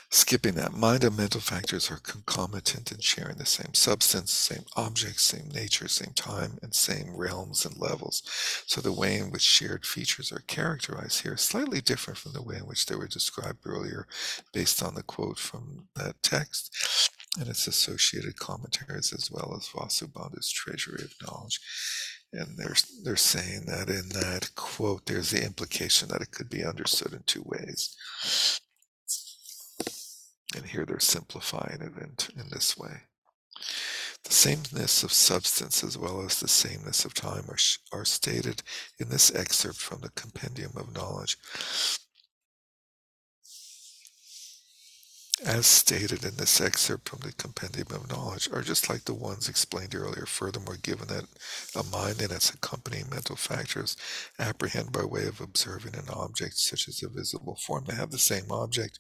skipping that, mind and mental factors are concomitant in sharing the same substance, same objects, same nature, same time, and same realms and levels. So the way in which shared features are characterized here is slightly different from the way in which they were described earlier, based on the quote from that text and its associated commentaries, as well as Vasubandhu's Treasury of Knowledge. And they're they're saying that in that quote, there's the implication that it could be understood in two ways. And here they're simplifying it in, in this way. The sameness of substance as well as the sameness of time are, are stated in this excerpt from the Compendium of Knowledge. As stated in this excerpt from the Compendium of Knowledge, are just like the ones explained earlier. Furthermore, given that a mind and its accompanying mental factors apprehend by way of observing an object such as a visible form, they have the same object,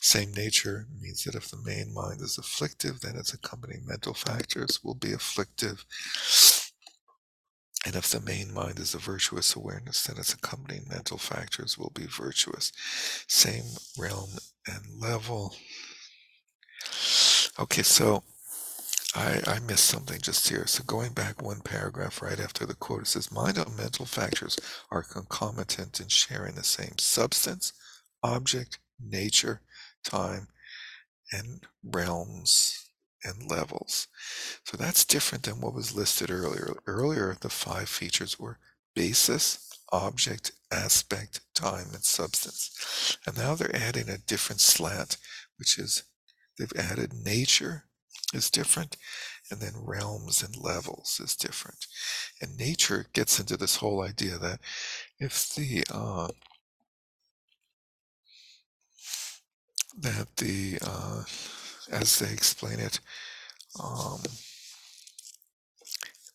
same nature, means that if the main mind is afflictive, then its accompanying mental factors will be afflictive. And if the main mind is a virtuous awareness, then its accompanying mental factors will be virtuous. Same realm and level. Okay, so I, I missed something just here. So going back one paragraph right after the quote, it says mind and mental factors are concomitant in sharing the same substance, object, nature, time, and realms and levels. So that's different than what was listed earlier. Earlier, the five features were basis, object, aspect, time, and substance. And now they're adding a different slant, which is they've added nature is different, and then realms and levels is different. And nature gets into this whole idea that if the uh, that the uh, as they explain it um,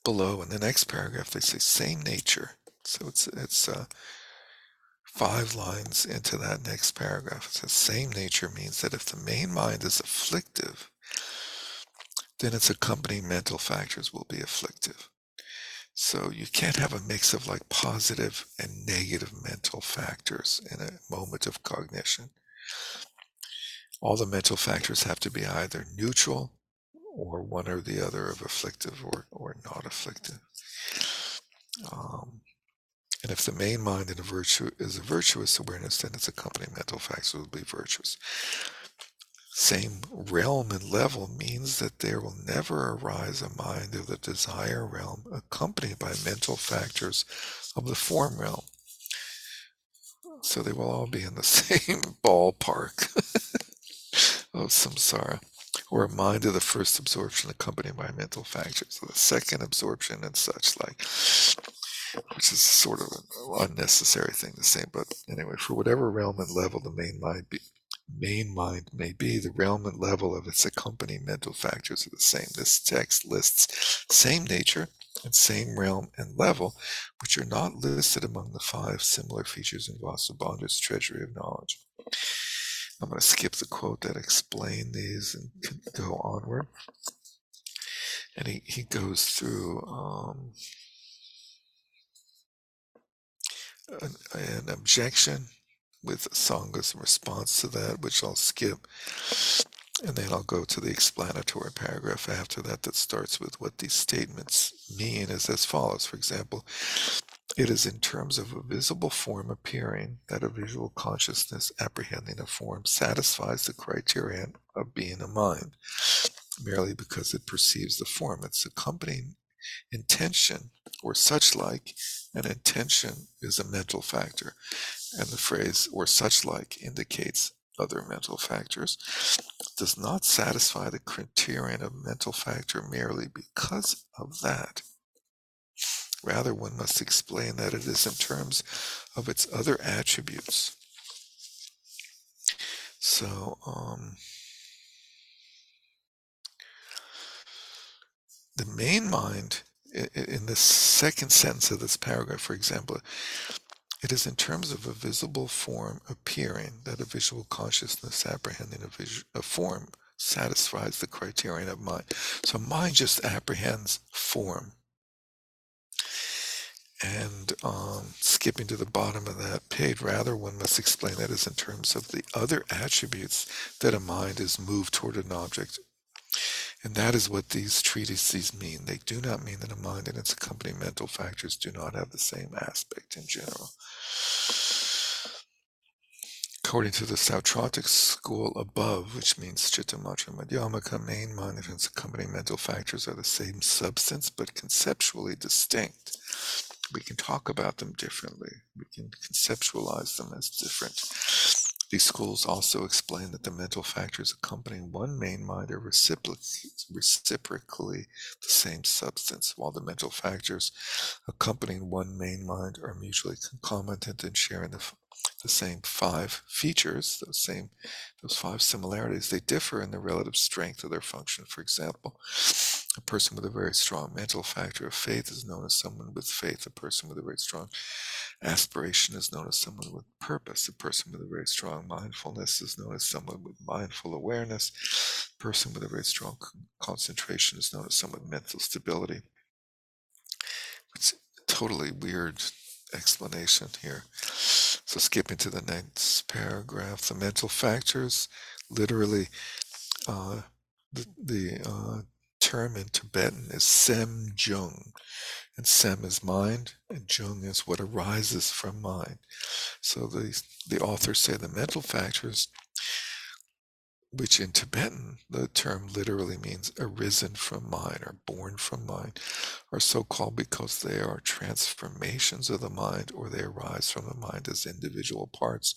below in the next paragraph they say same nature. So it's it's uh, five lines into that next paragraph. It says same nature means that if the main mind is afflictive then its accompanying mental factors will be afflictive. So you can't have a mix of like positive and negative mental factors in a moment of cognition all the mental factors have to be either neutral or one or the other of afflictive or, or not afflictive. Um, and if the main mind in a virtue is a virtuous awareness, then its accompanying mental factors will be virtuous. Same realm and level means that there will never arise a mind of the desire realm accompanied by mental factors of the form realm. So they will all be in the same ballpark of samsara, or a mind of the first absorption accompanied by mental factors the second absorption and such like, which is sort of an unnecessary thing to say. But anyway, for whatever realm and level the main mind be, main mind may be, the realm and level of its accompanying mental factors are the same. This text lists same nature and same realm and level, which are not listed among the five similar features in Vasubandhu's treasury of knowledge. I'm going to skip the quote that explain these and go onward. And he, he goes through um, an, an objection with Sanga's response to that, which I'll skip. And then I'll go to the explanatory paragraph after that that starts with what these statements mean is as follows. For example, it is in terms of a visible form appearing that a visual consciousness apprehending a form satisfies the criterion of being a mind, merely because it perceives the form. Its accompanying intention or such like, an intention is a mental factor, and the phrase or such like indicates other mental factors, does not satisfy the criterion of mental factor merely because of that. Rather, one must explain that it is in terms of its other attributes. So, um, the main mind, in the second sentence of this paragraph, for example, it is in terms of a visible form appearing that a visual consciousness apprehending a, a form satisfies the criterion of mind. So mind just apprehends form. And um, skipping to the bottom of that page, rather, one must explain that as in terms of the other attributes that a mind is moved toward an object. And that is what these treatises mean. They do not mean that a mind and its accompanying mental factors do not have the same aspect in general. According to the Sautrantic school above, which means Chittamatra Madhyamaka, main mind and its accompanying mental factors are the same substance but conceptually distinct. We can talk about them differently. We can conceptualize them as different. These schools also explain that the mental factors accompanying one main mind are reciprocally, the same substance, while the mental factors accompanying one main mind are mutually concomitant in sharing the, the same five features, those same those five similarities. They differ in the relative strength of their function. For example, a person with a very strong mental factor of faith is known as someone with faith. A person with a very strong aspiration is known as someone with purpose. A person with a very strong mindfulness is known as someone with mindful awareness. A person with a very strong concentration is known as someone with mental stability. It's a totally weird explanation here. So skipping to the next paragraph, the mental factors literally uh, the, the uh, term in Tibetan is Sem Jung. And Sem is mind, and Jung is what arises from mind. So the, the authors say the mental factors, which in Tibetan the term literally means arisen from mind or born from mind, are so called because they are transformations of the mind or they arise from the mind as individual parts,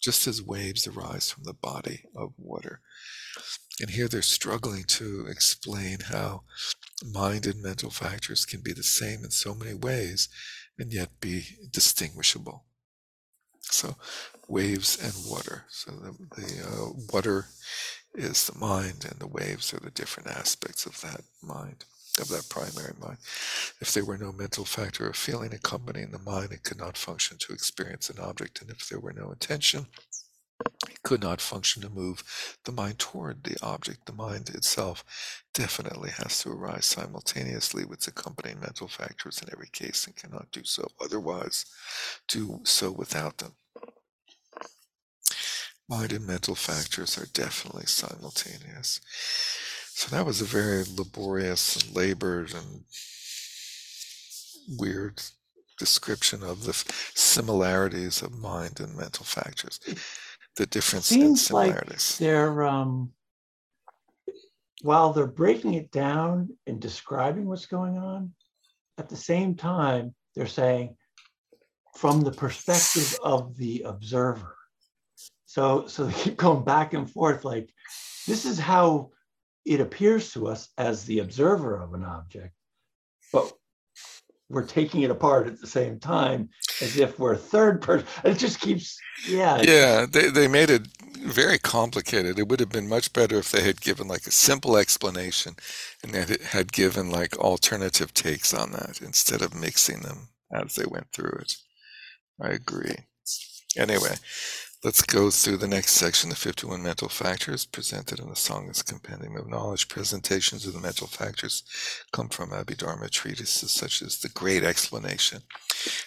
just as waves arise from the body of water. And here they're struggling to explain how mind and mental factors can be the same in so many ways and yet be distinguishable. So, waves and water. So, the, the uh, water is the mind, and the waves are the different aspects of that mind, of that primary mind. If there were no mental factor or feeling accompanying the mind, it could not function to experience an object. And if there were no intention, it could not function to move the mind toward the object. The mind itself definitely has to arise simultaneously with its accompanying mental factors in every case and cannot do so otherwise, do so without them. Mind and mental factors are definitely simultaneous. So that was a very laborious and labored and weird description of the similarities of mind and mental factors the difference Seems like similarities. they're um while they're breaking it down and describing what's going on, at the same time, they're saying from the perspective of the observer. So so they keep going back and forth like this is how it appears to us as the observer of an object, but we're taking it apart at the same time as if we're a third person. It just keeps, yeah. Yeah, they, they made it very complicated. It would have been much better if they had given like a simple explanation and that it had given like alternative takes on that instead of mixing them as they went through it. I agree. Anyway, let's go through the next section the 51 mental factors presented in the Sangha's Compendium of Knowledge. Presentations of the mental factors come from Abhidharma treatises such as the Great Explanation.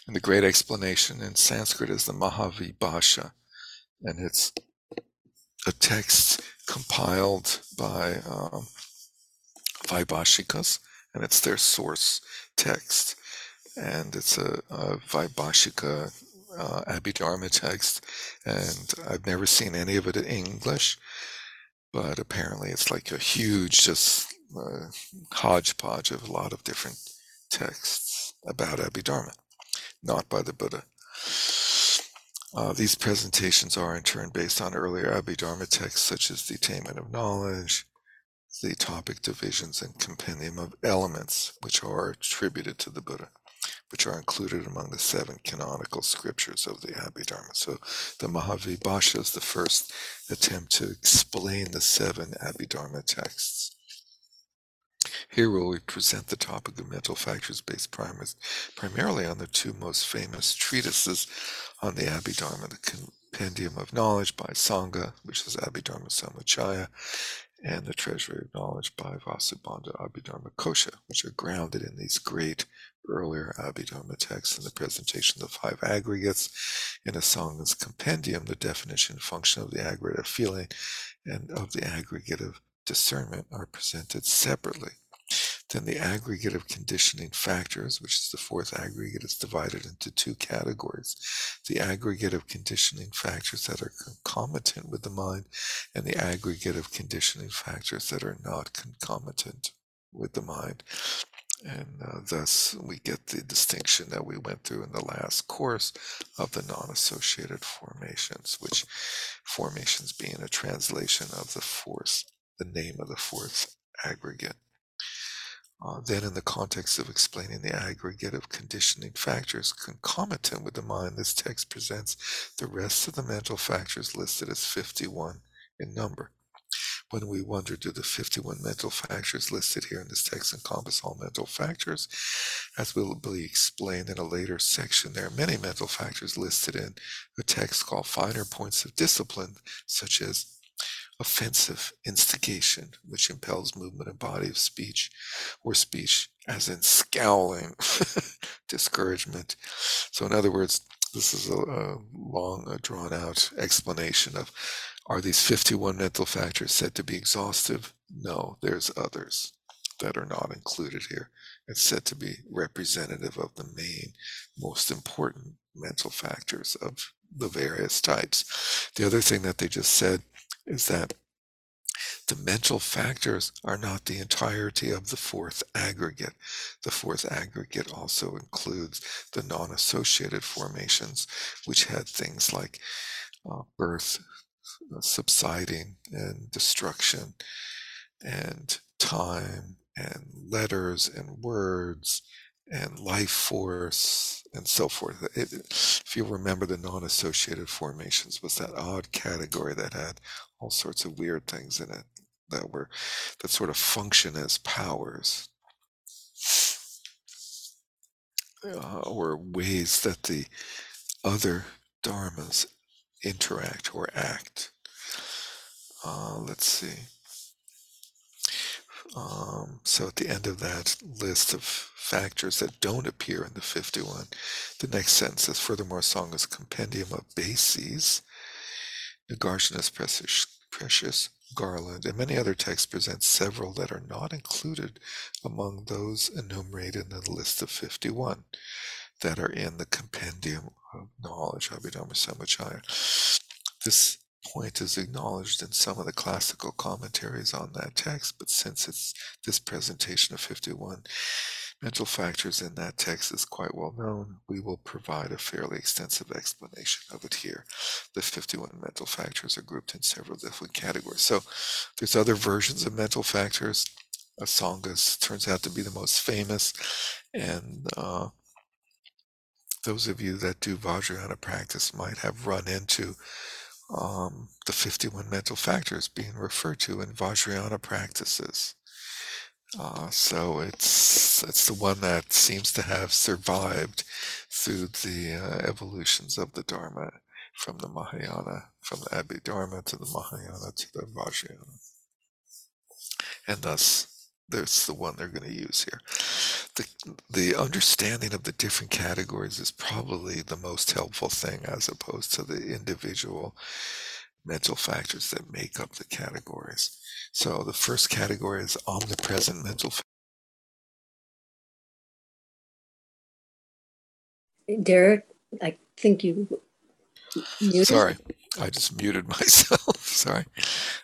And the Great Explanation in Sanskrit is the Mahavibhasha, and it's a text compiled by um, Vaibhashikas, and it's their source text. And it's a, a Vaibhashika uh, Abhidharma text, and I've never seen any of it in English, but apparently it's like a huge, just uh, hodgepodge of a lot of different texts about Abhidharma, not by the Buddha. Uh, these presentations are in turn based on earlier Abhidharma texts such as the Attainment of Knowledge, the topic divisions, and compendium of elements, which are attributed to the Buddha which are included among the seven canonical scriptures of the Abhidharma. So the Mahavibhasha is the first attempt to explain the seven Abhidharma texts. Here we present the topic of mental factors based primarily on the two most famous treatises on the Abhidharma, the Compendium of Knowledge by Asanga, which is Abhidharma Samuccaya, and the Treasury of Knowledge by Vasubandhu Abhidharma Kosha, which are grounded in these great earlier Abhidharma texts and the presentation of the five aggregates in Asanga's compendium, the definition and function of the aggregate of feeling and of the aggregate of discernment are presented separately. Then the aggregate of conditioning factors, which is the fourth aggregate, is divided into two categories. The aggregate of conditioning factors that are concomitant with the mind and the aggregate of conditioning factors that are not concomitant with the mind. And uh, thus, we get the distinction that we went through in the last course of the non associated formations, which formations being a translation of the fourth, the name of the fourth aggregate. Uh, then, in the context of explaining the aggregate of conditioning factors concomitant with the mind, this text presents the rest of the mental factors listed as 51 in number when we wonder do the 51 mental factors listed here in this text encompass all mental factors? As will be explained in a later section, there are many mental factors listed in a text called Finer Points of Discipline, such as offensive instigation, which impels movement of body of speech, or speech as in scowling, discouragement. So, in other words, this is a, a long, uh, drawn out explanation of Are these 51 mental factors said to be exhaustive? No, there's others that are not included here. It's said to be representative of the main, most important mental factors of the various types. The other thing that they just said is that the mental factors are not the entirety of the fourth aggregate. The fourth aggregate also includes the non associated formations, which had things like uh, birth, subsiding, and destruction, and time, and letters, and words, and life force, and so forth. It, if you remember, the non associated formations was that odd category that had all sorts of weird things in it that were that sort of function as powers uh, or ways that the other dharmas interact or act. Uh, let's see. Um, so at the end of that list of factors that don't appear in the 51, the next sentence says, furthermore, Asanga's compendium of bases, Nagarjuna's precious, precious Garland, and many other texts present several that are not included among those enumerated in the list of 51 that are in the compendium knowledge, Abhidharma Samuccaya. This point is acknowledged in some of the classical commentaries on that text, but since it's this presentation of 51 mental factors in that text is quite well known, we will provide a fairly extensive explanation of it here. The 51 mental factors are grouped in several different categories. So there's other versions of mental factors. Asanga's turns out to be the most famous, and uh, those of you that do Vajrayana practice might have run into um, the 51 mental factors being referred to in Vajrayana practices. Uh, so it's it's the one that seems to have survived through the uh, evolutions of the Dharma from the Mahayana, from the Abhidharma to the Mahayana to the Vajrayana. And thus, that's the one they're going to use here. The, the understanding of the different categories is probably the most helpful thing as opposed to the individual mental factors that make up the categories. So the first category is omnipresent mental. Derek, I think you. Sorry, I just muted myself. Sorry.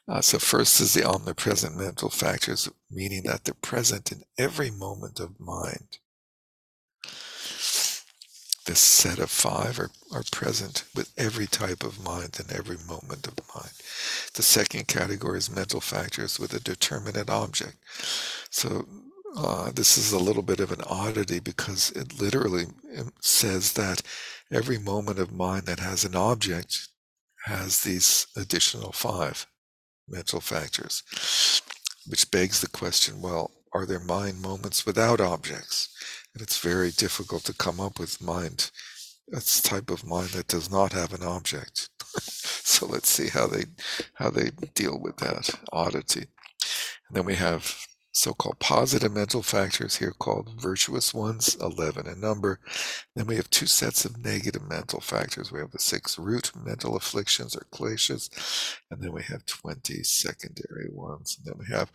Uh, so first is the omnipresent mental factors, meaning that they're present in every moment of mind. This set of five are, are present with every type of mind and every moment of mind. The second category is mental factors with a determinate object. So uh, this is a little bit of an oddity because it literally um, says that every moment of mind that has an object has these additional five mental factors, which begs the question well, are there mind moments without objects? And it's very difficult to come up with mind, a type of mind that does not have an object. so let's see how they how they deal with that oddity. And then we have so-called positive mental factors here called virtuous ones 11 in number. Then we have two sets of negative mental factors. We have the six root mental afflictions or kleshas and then we have 20 secondary ones. And then we have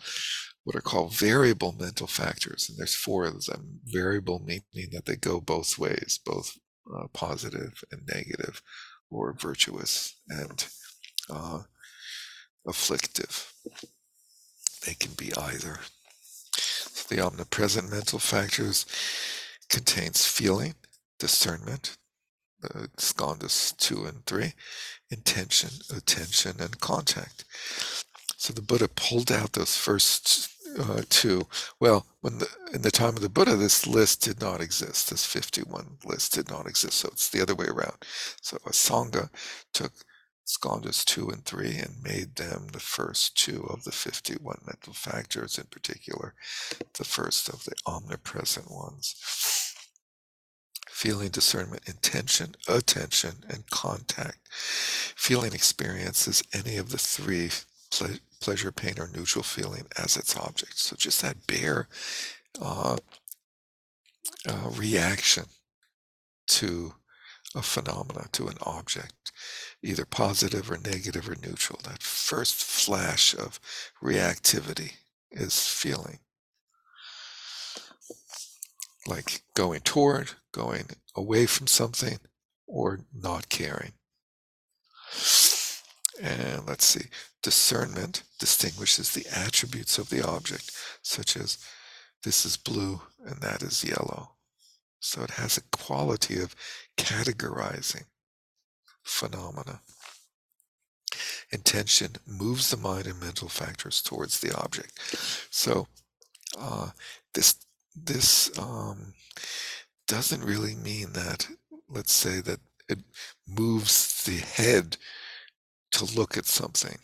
what are called variable mental factors and there's four of them variable meaning that they go both ways both uh, positive and negative or virtuous and uh, afflictive. They can be either the omnipresent mental factors contains feeling, discernment, uh, skandhas 2 and 3, intention, attention, and contact. So the Buddha pulled out those first uh, two. Well, when the, in the time of the Buddha, this list did not exist. This 51 list did not exist. So it's the other way around. So Asanga took skandhas 2 and 3 and made them the first two of the 51 mental factors, in particular, the first of the omnipresent ones. Feeling, discernment, intention, attention, and contact. Feeling experiences any of the three ple- pleasure, pain, or neutral feeling as its object. So just that bare uh, uh, reaction to a phenomena to an object, either positive or negative or neutral. That first flash of reactivity is feeling. Like going toward, going away from something, or not caring. And let's see, discernment distinguishes the attributes of the object, such as this is blue and that is yellow. So it has a quality of categorizing phenomena. Intention moves the mind and mental factors towards the object. So uh, this this um, doesn't really mean that. Let's say that it moves the head to look at something.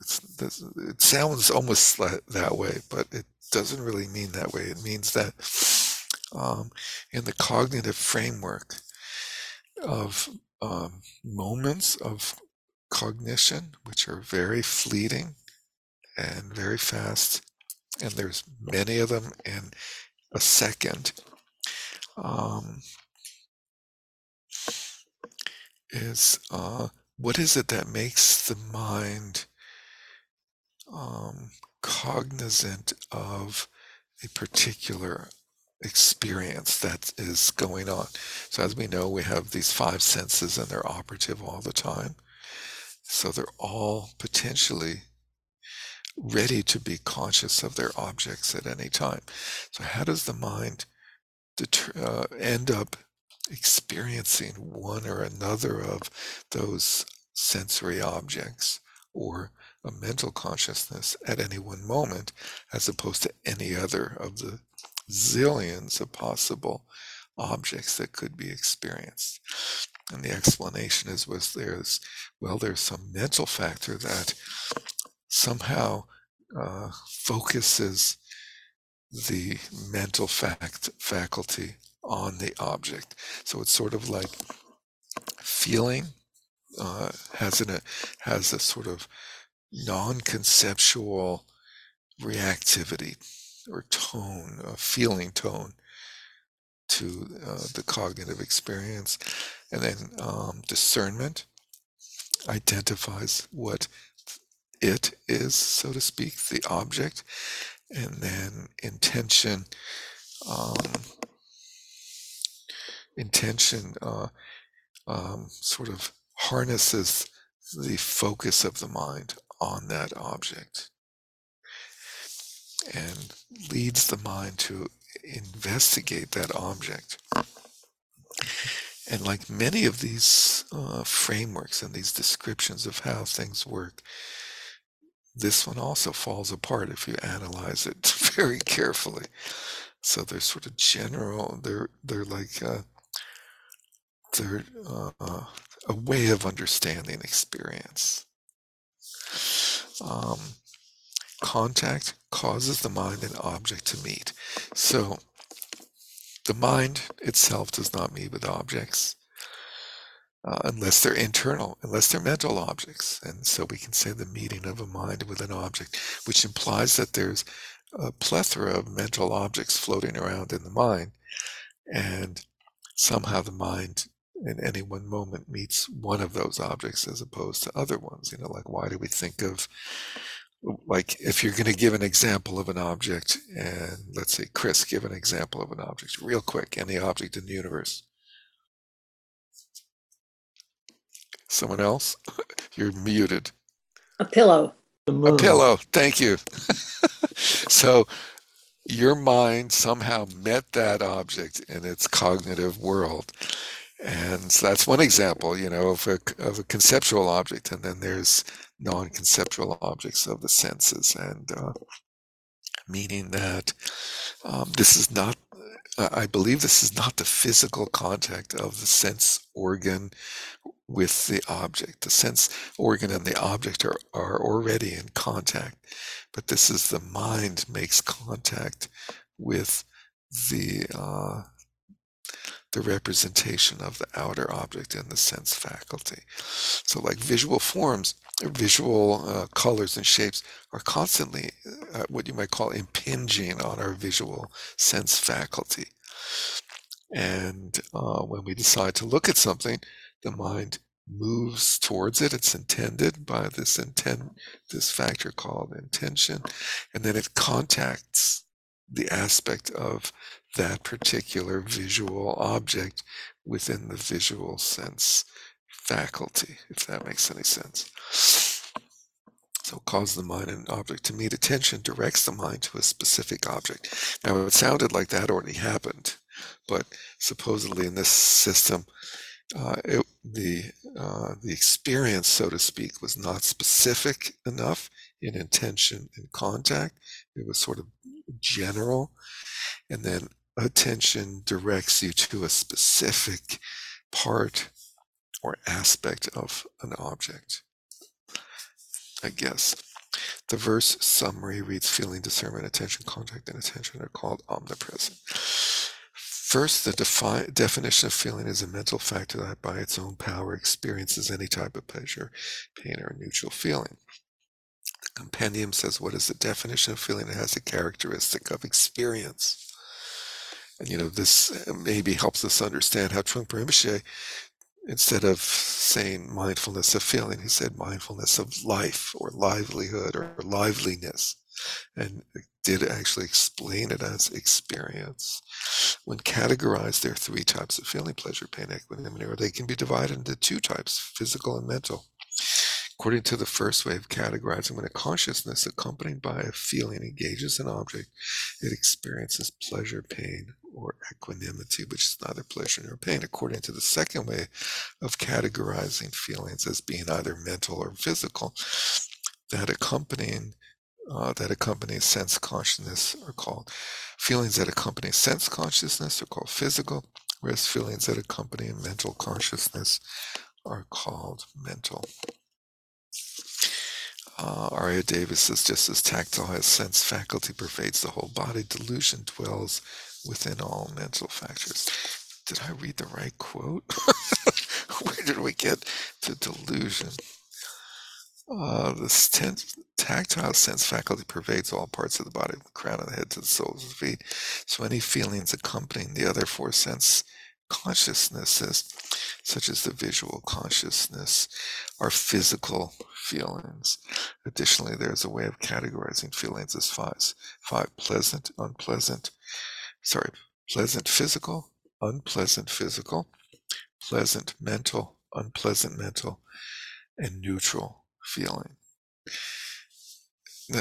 It sounds almost that way, but it doesn't really mean that way. It means that um, in the cognitive framework of um, moments of cognition, which are very fleeting and very fast, and there's many of them in a second. Um, is uh, what is it that makes the mind um, cognizant of a particular experience that is going on. So, as we know, we have these five senses and they're operative all the time. So, they're all potentially ready to be conscious of their objects at any time. So, how does the mind deter- uh, end up experiencing one or another of those sensory objects or a mental consciousness at any one moment as opposed to any other of the zillions of possible objects that could be experienced. And the explanation is was there's well there's some mental factor that somehow uh, focuses the mental fact faculty on the object. So it's sort of like feeling uh, has an, a has a sort of non-conceptual reactivity or tone, a feeling tone to uh, the cognitive experience. And then um, discernment identifies what it is, so to speak, the object. And then intention, um, intention uh, um, sort of harnesses the focus of the mind on that object and leads the mind to investigate that object. And like many of these uh, frameworks and these descriptions of how things work, this one also falls apart if you analyze it very carefully. So they're sort of general. They're they're like uh, they're uh, a way of understanding experience. Um, contact causes the mind and object to meet. So the mind itself does not meet with objects uh, unless they're internal, unless they're mental objects. And so we can say the meeting of a mind with an object, which implies that there's a plethora of mental objects floating around in the mind. And somehow the mind in any one moment meets one of those objects as opposed to other ones. You know, like why do we think of like if you're going to give an example of an object and let's say chris give an example of an object real quick any object in the universe. Someone else? You're muted. A pillow. The a pillow thank you. So your mind somehow met that object in its cognitive world. And so that's one example you know of a, of a conceptual object and then there's non-conceptual objects of the senses and uh, meaning that um, this is not i believe this is not the physical contact of the sense organ with the object the sense organ and the object are, are already in contact but this is the mind makes contact with the uh, the representation of the outer object in the sense faculty. So, like visual forms, visual uh, colors and shapes are constantly uh, what you might call impinging on our visual sense faculty. And uh, when we decide to look at something, the mind moves towards it. It's intended by this intent, this factor called intention, and then it contacts the aspect of that particular visual object within the visual sense faculty, if that makes any sense. So cause the mind and object to meet attention directs the mind to a specific object. Now it sounded like that already happened, but supposedly in this system, uh, it, the uh, the experience, so to speak, was not specific enough in intention and contact. It was sort of general, and then attention directs you to a specific part or aspect of an object. I guess. The verse summary reads feeling, discernment, attention, contact, and attention are called omnipresent. First, the defi- definition of feeling is a mental factor that by its own power experiences any type of pleasure, pain, or neutral feeling. The compendium says what is the definition of feeling? It has a characteristic of experience. And you know, this uh, maybe helps us understand how Trungpa Rinpoche instead of saying mindfulness of feeling, he said mindfulness of life or livelihood or liveliness, and did actually explain it as experience. When categorized, there are three types of feeling pleasure, pain, equanimity, or they can be divided into two types physical and mental. According to the first way of categorizing, when a consciousness accompanied by a feeling engages an object, it experiences pleasure, pain, or equanimity, which is neither pleasure nor pain. According to the second way of categorizing feelings as being either mental or physical, that accompanying uh, that accompany sense consciousness are called feelings that accompany sense consciousness are called physical, whereas feelings that accompany mental consciousness are called mental. Uh, Aryadeva says, just as tactile as sense faculty pervades the whole body, delusion dwells within all mental factors. Did I read the right quote? Where did we get to delusion? Uh, the ten- tactile sense faculty pervades all parts of the body, from the crown of the head to the soles of the feet. So any feelings accompanying the other four sense consciousnesses, such as the visual consciousness, are physical feelings. Additionally, there's a way of categorizing feelings as five: five pleasant, unpleasant, sorry, pleasant physical, unpleasant physical, pleasant mental, unpleasant mental, and neutral feeling.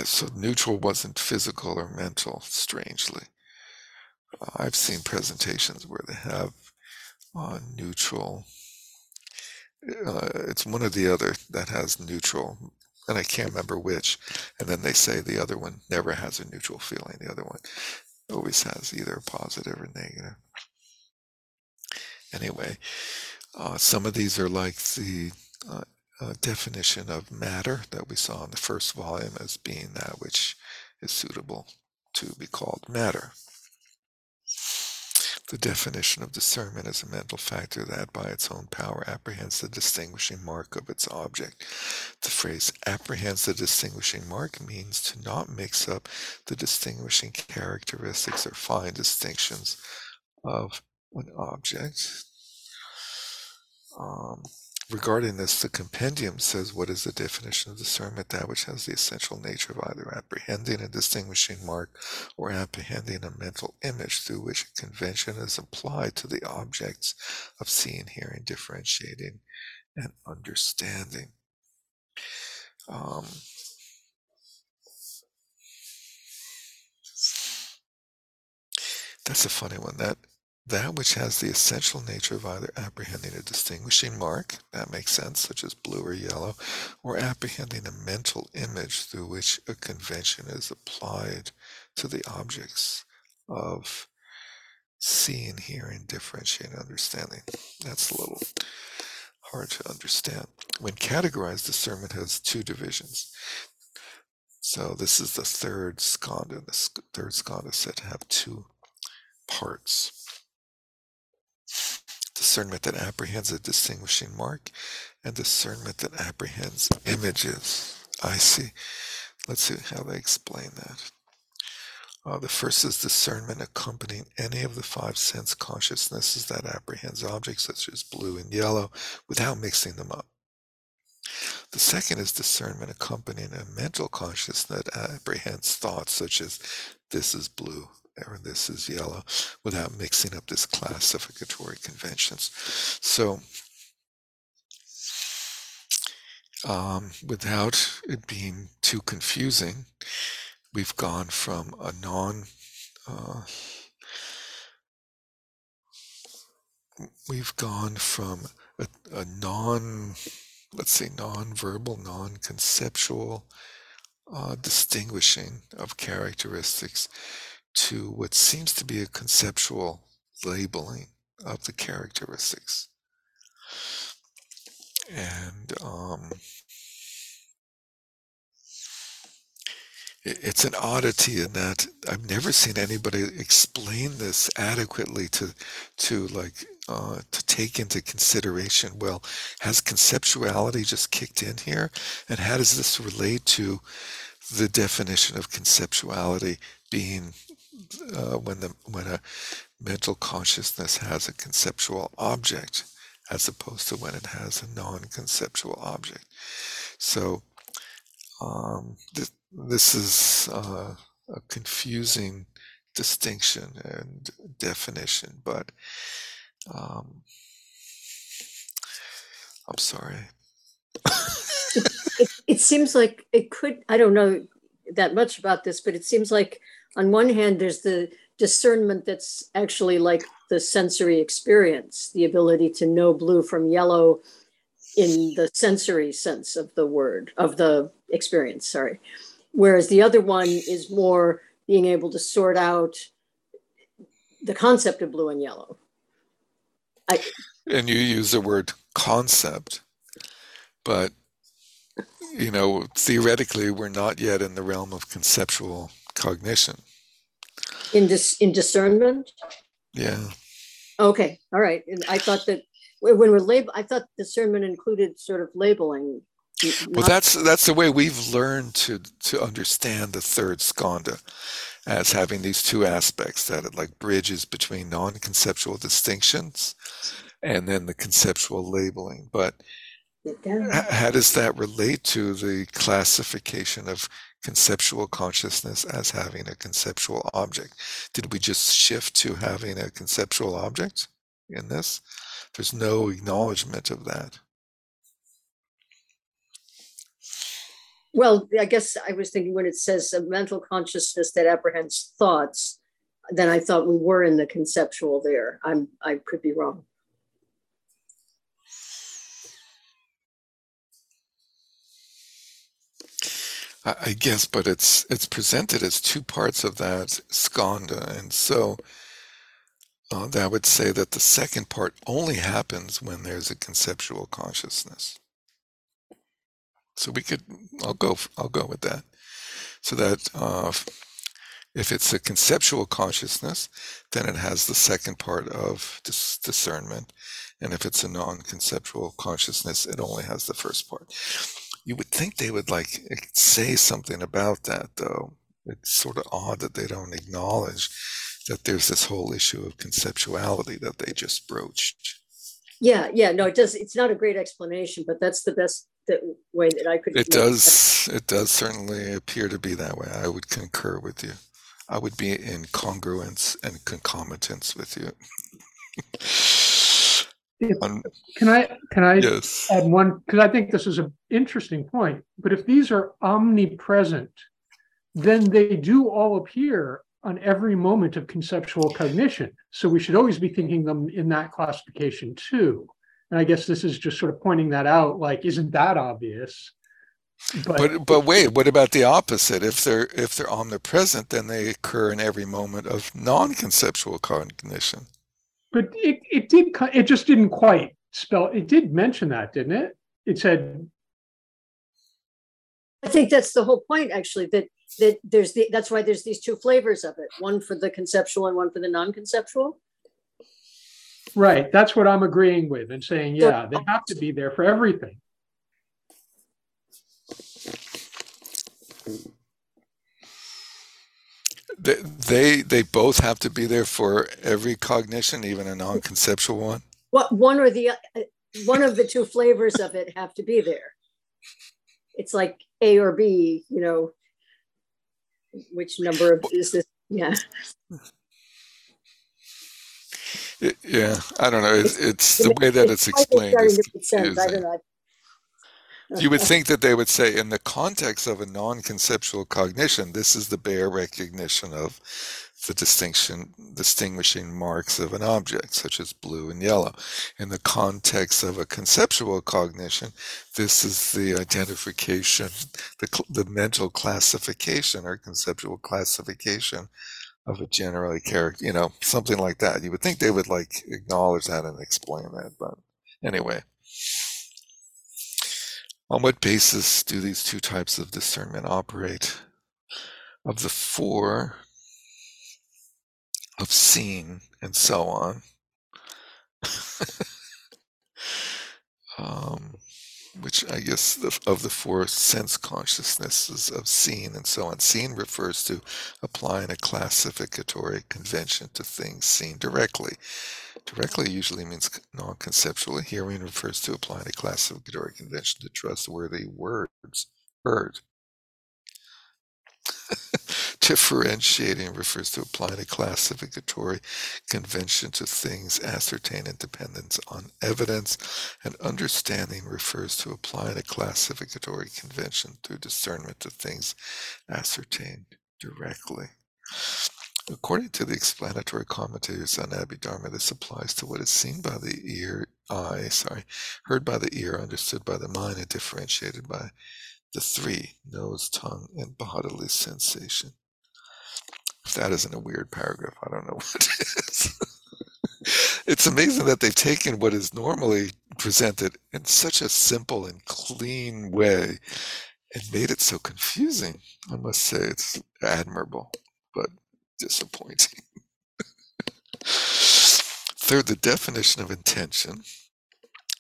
So neutral wasn't physical or mental, strangely. I've seen presentations where they have uh, neutral. Uh, it's one or the other that has neutral, and I can't remember which. And then they say the other one never has a neutral feeling. The other one always has either a positive or negative. Anyway, uh, some of these are like the uh, uh, definition of matter that we saw in the first volume as being that which is suitable to be called matter. The definition of discernment is a mental factor that, by its own power, apprehends the distinguishing mark of its object. The phrase apprehends the distinguishing mark means to not mix up the distinguishing characteristics or fine distinctions of an object. Um, Regarding this, the compendium says, What is the definition of discernment? That which has the essential nature of either apprehending a distinguishing mark or apprehending a mental image through which a convention is applied to the objects of seeing, hearing, differentiating, and understanding. Um, that's a funny one. That that which has the essential nature of either apprehending a distinguishing mark, that makes sense, such as blue or yellow, or apprehending a mental image through which a convention is applied to the objects of seeing, hearing, differentiating, understanding. That's a little hard to understand. When categorized, discernment has two divisions. So this is the third skandha. The third skandha is said to have two parts discernment that apprehends a distinguishing mark, and discernment that apprehends images. I see. Let's see how they explain that. Uh, the first is discernment accompanying any of the five sense consciousnesses that apprehends objects such as blue and yellow without mixing them up. The second is discernment accompanying a mental consciousness that apprehends thoughts such as this is blue or this is yellow without mixing up this classificatory conventions. So um, without it being too confusing, we've gone from a non uh, we've gone from a, a non let's say non-verbal non-conceptual uh, distinguishing of characteristics to what seems to be a conceptual labeling of the characteristics and um, it's an oddity in that I've never seen anybody explain this adequately to to like uh, to take into consideration. Well, has conceptuality just kicked in here, and how does this relate to the definition of conceptuality being uh, when the when a mental consciousness has a conceptual object as opposed to when it has a non-conceptual object. So um, th- this is uh, a confusing distinction and definition, but um, I'm sorry. It, it seems like it could, I don't know that much about this, but it seems like on one hand, there's the discernment that's actually like the sensory experience, the ability to know blue from yellow in the sensory sense of the word, of the experience, sorry. Whereas the other one is more being able to sort out the concept of blue and yellow. I, and you use the word concept, but you know, theoretically, we're not yet in the realm of conceptual cognition. in dis, in discernment. Yeah. Okay, all right. And I thought that when we're label, I thought discernment included sort of labeling. Well, that's that's the way we've learned to to understand the third skandha as having these two aspects that it like bridges between non-conceptual distinctions and then the conceptual labeling. But how does that relate to the classification of conceptual consciousness as having a conceptual object? Did we just shift to having a conceptual object in this? There's no acknowledgement of that. Well, I guess I was thinking when it says a mental consciousness that apprehends thoughts, then I thought we were in the conceptual there. I'm I could be wrong. I, guess, but it's it's presented as two parts of that skandha, and so uh, that would say that the second part only happens when there's a conceptual consciousness. So we could, I'll go, I'll go with that. So that uh, if it's a conceptual consciousness, then it has the second part of dis- discernment, and if it's a non-conceptual consciousness, it only has the first part. You would think they would like say something about that, though. It's sort of odd that they don't acknowledge that there's this whole issue of conceptuality that they just broached. Yeah, yeah, no, it does. It's not a great explanation, but that's the best that way that I could. It does. It does certainly appear to be that way. I would concur with you. I would be in congruence and concomitance with you. If- Can I, can I yes. add one, because I think this is an interesting point, but if these are omnipresent, then they do all appear on every moment of conceptual cognition. So we should always be thinking them in that classification too. And I guess this is just sort of pointing that out, like, isn't that obvious? But but wait, what about the opposite? If they're if they're omnipresent, then they occur in every moment of non-conceptual cognition. But it, it did, it just didn't quite spell, it did mention that, didn't it? It said, I think that's the whole point, actually, that that there's the that's why there's these two flavors of it, one for the conceptual and one for the non-conceptual. right, that's what I'm agreeing with and saying, yeah, they have to be there for everything. They, they both have to be there for every cognition, even a non-conceptual one. What, one or the, uh, one of the two flavors of it have to be there. It's like A or B, you know. Which number of, is this, yeah, yeah, I don't know. It's, it's the way that it's explained starting is sense. I don't know. You would think that they would say, in the context of a non-conceptual cognition, this is the bare recognition of the distinction, distinguishing marks of an object, such as blue and yellow. In the context of a conceptual cognition, this is the identification, the, the mental classification or conceptual classification of a generally character, you know, something like that. You would think they would like acknowledge that and explain that, but anyway. On what basis do these two types of discernment operate? Of the four, of seeing and so on, um, which I guess the, of the four sense consciousnesses of seeing and so on, seeing refers to applying a classificatory convention to things seen directly. Directly usually means non conceptual. Hearing refers to applying a classificatory convention to trustworthy words heard. Differentiating refers to applying a classificatory convention to things ascertained in dependence on evidence, and understanding refers to applying a classificatory convention through discernment to things ascertained directly. According to the explanatory commentators on Abhidharma, this applies to what is seen by the ear, eye, sorry, heard by the ear, understood by the mind, and differentiated by the three nose, tongue, and bodily sensation. If that isn't a weird paragraph, I don't know what is. it's amazing that they've taken what is normally presented in such a simple and clean way and made it so confusing. I must say it's admirable, but disappointing. Third, the definition of intention.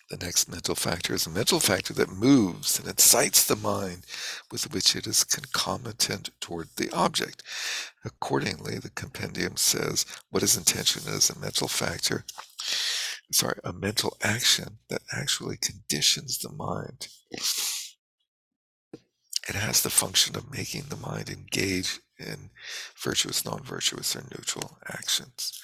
The next mental factor is a mental factor that moves and incites the mind with which it is concomitant toward the object. Accordingly, the compendium says what is intention is a mental factor, sorry, a mental action that actually conditions the mind. It has the function of making the mind engage in virtuous, non virtuous, or neutral actions.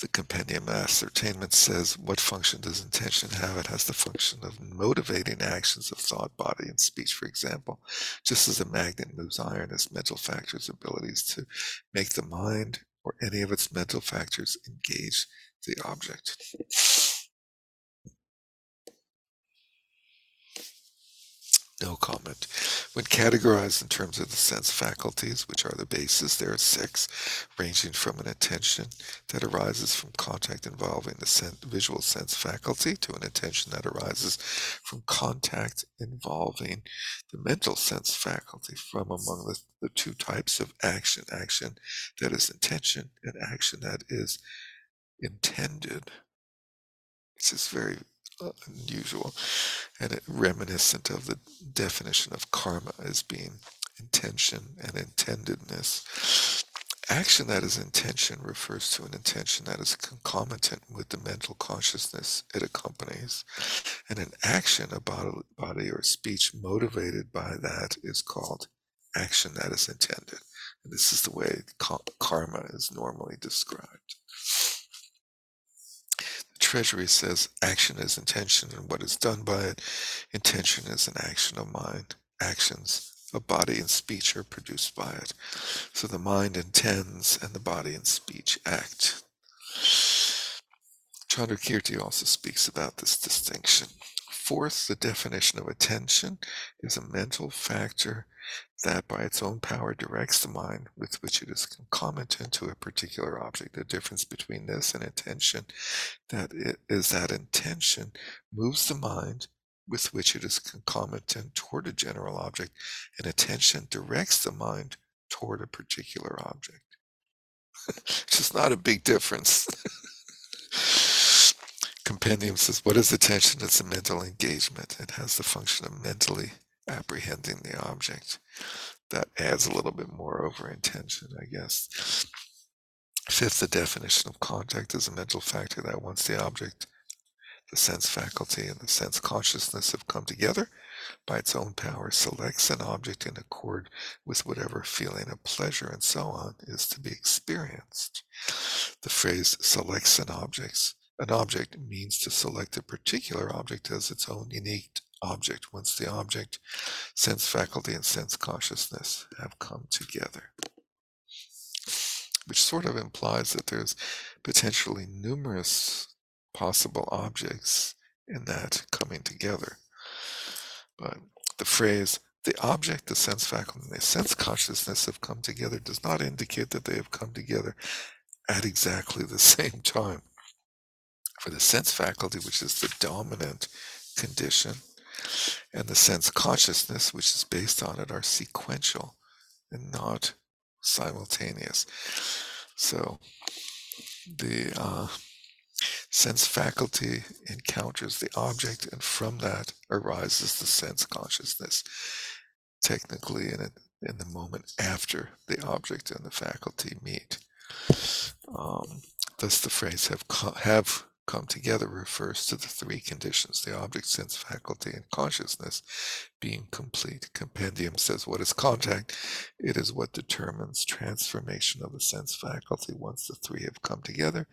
The compendium of ascertainment says what function does intention have? It has the function of motivating actions of thought, body, and speech, for example. Just as a magnet moves iron, its mental factors' abilities to make the mind or any of its mental factors engage the object. No comment. When categorized in terms of the sense faculties, which are the basis, there are six, ranging from an attention that arises from contact involving the sen- visual sense faculty to an attention that arises from contact involving the mental sense faculty from among the, the two types of action action that is intention and action that is intended. This is very unusual and reminiscent of the definition of karma as being intention and intendedness. Action that is intention refers to an intention that is concomitant with the mental consciousness it accompanies. And an action, a body or speech motivated by that is called action that is intended. And this is the way karma is normally described. Treasury says action is intention and what is done by it. Intention is an action of mind. Actions of body and speech are produced by it. So the mind intends and the body and speech act. Chandrakirti also speaks about this distinction. Fourth, the definition of attention is a mental factor that by its own power directs the mind with which it is concomitant to a particular object. The difference between this and attention that it is that intention moves the mind with which it is concomitant toward a general object, and attention directs the mind toward a particular object. it's just not a big difference. Compendium says, What is attention? It's a mental engagement. It has the function of mentally apprehending the object. that adds a little bit more over intention, I guess. Fifth, the definition of contact is a mental factor that once the object, the sense faculty, and the sense consciousness have come together, by its own power selects an object in accord with whatever feeling of pleasure and so on is to be experienced. The phrase selects an object an object means to select a particular object as its own unique object once the object, sense faculty, and sense consciousness have come together. Which sort of implies that there's potentially numerous possible objects in that coming together. But the phrase, the object, the sense faculty, and the sense consciousness have come together does not indicate that they have come together at exactly the same time. For the sense faculty, which is the dominant condition, and the sense consciousness, which is based on it, are sequential and not simultaneous. So the uh, sense faculty encounters the object, and from that arises the sense consciousness. Technically, in, it, in the moment after the object and the faculty meet. Um, thus, the phrase have, have come together refers to the three conditions the object, sense, faculty, and consciousness being complete. Compendium says, What is contact? It is what determines transformation of the sense faculty. Once the three have come together,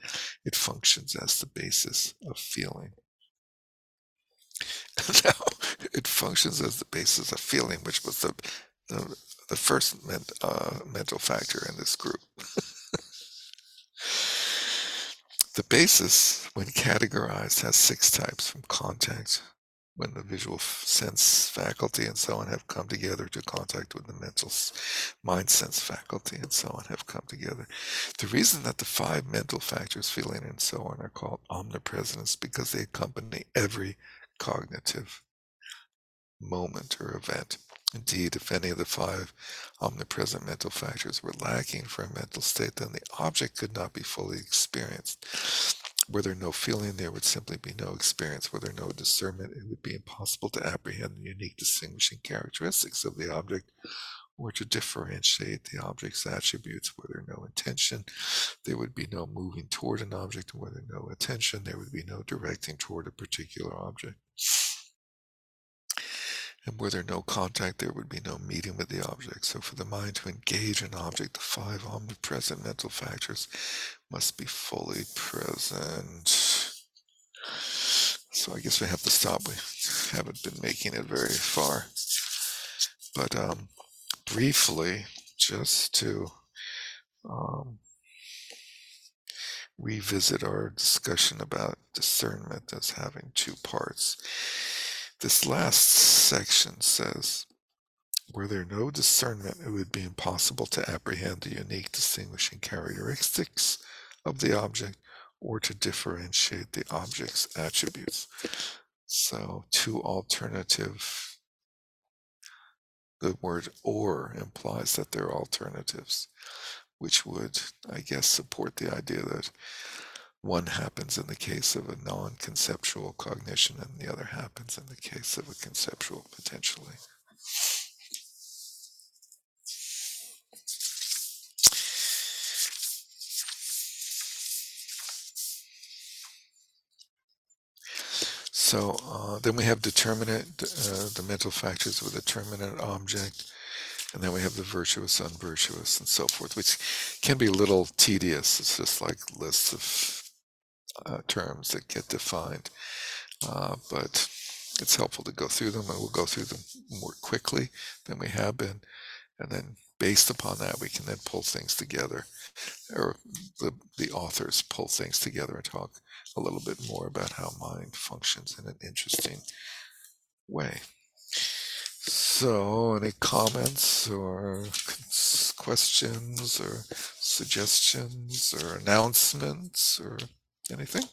it functions as the basis of feeling. now, it functions as the basis of feeling, which was the, the, the first ment, uh, mental factor in this group. The basis, when categorized, has six types from contact, when the visual sense faculty and so on have come together to contact with the mental mind sense faculty and so on have come together. The reason that the five mental factors, feeling and so on, are called omnipresent is because they accompany every cognitive moment or event. Indeed, if any of the five omnipresent mental factors were lacking for a mental state, then the object could not be fully experienced. Were there no feeling, there would simply be no experience. Were there no discernment, it would be impossible to apprehend the unique distinguishing characteristics of the object or to differentiate the object's attributes. Were there no intention, there would be no moving toward an object. Were there no attention, there would be no directing toward a particular object. And were there no contact, there would be no meeting with the object. So, for the mind to engage an object, the five omnipresent mental factors must be fully present. So, I guess we have to stop. We haven't been making it very far. But um, briefly, just to um, revisit our discussion about discernment as having two parts. This last section says, were there no discernment, it would be impossible to apprehend the unique distinguishing characteristics of the object or to differentiate the object's attributes. So, two alternative. The word or implies that they're alternatives, which would, I guess, support the idea that one happens in the case of a non conceptual cognition, and the other happens in the case of a conceptual potentially. So uh, then we have determinate, uh, the mental factors with a determinate object, and then we have the virtuous, unvirtuous, and so forth, which can be a little tedious. It's just like lists of uh, terms that get defined, uh, but it's helpful to go through them, and we'll go through them more quickly than we have been, and then based upon that, we can then pull things together, or the the authors pull things together and talk a little bit more about how mind functions in an interesting way. So, any comments or questions or suggestions or announcements or Anything?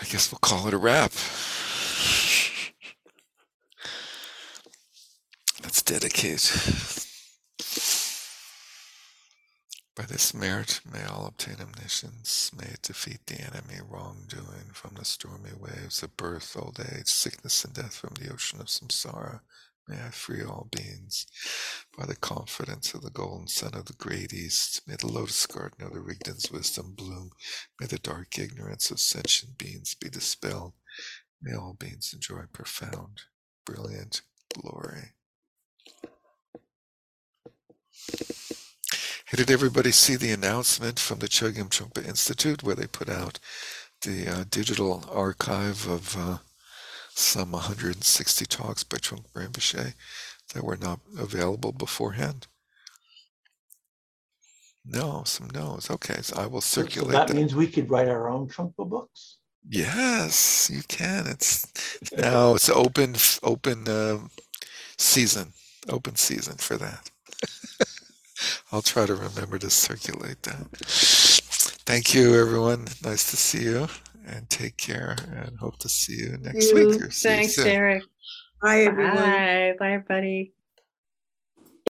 I guess we'll call it a wrap. Let's dedicate By this merit may all obtain omniscience, may it defeat the enemy wrongdoing from the stormy waves of birth, old age, sickness, and death from the ocean of samsara. May I free all beings by the confidence of the golden sun of the great east. May the lotus garden of the Rigden's wisdom bloom. May the dark ignorance of sentient beings be dispelled. May all beings enjoy profound, brilliant glory. Hey, did everybody see the announcement from the Chogyam Trungpa Institute where they put out the uh, digital archive of uh, some 160 talks by Trungpa Rinpoche that were not available beforehand? No, some no's. Okay, so I will So circulate that that. means we could write our own Trungpa books? Yes, you can. It's now it's open open um, season, open season for that. I'll try to remember to circulate that. Thank you, everyone. Nice to see you, and take care. And hope to see you next week. You- or see you Thanks, soon. Derek. Bye, everyone. Bye. Bye, everybody.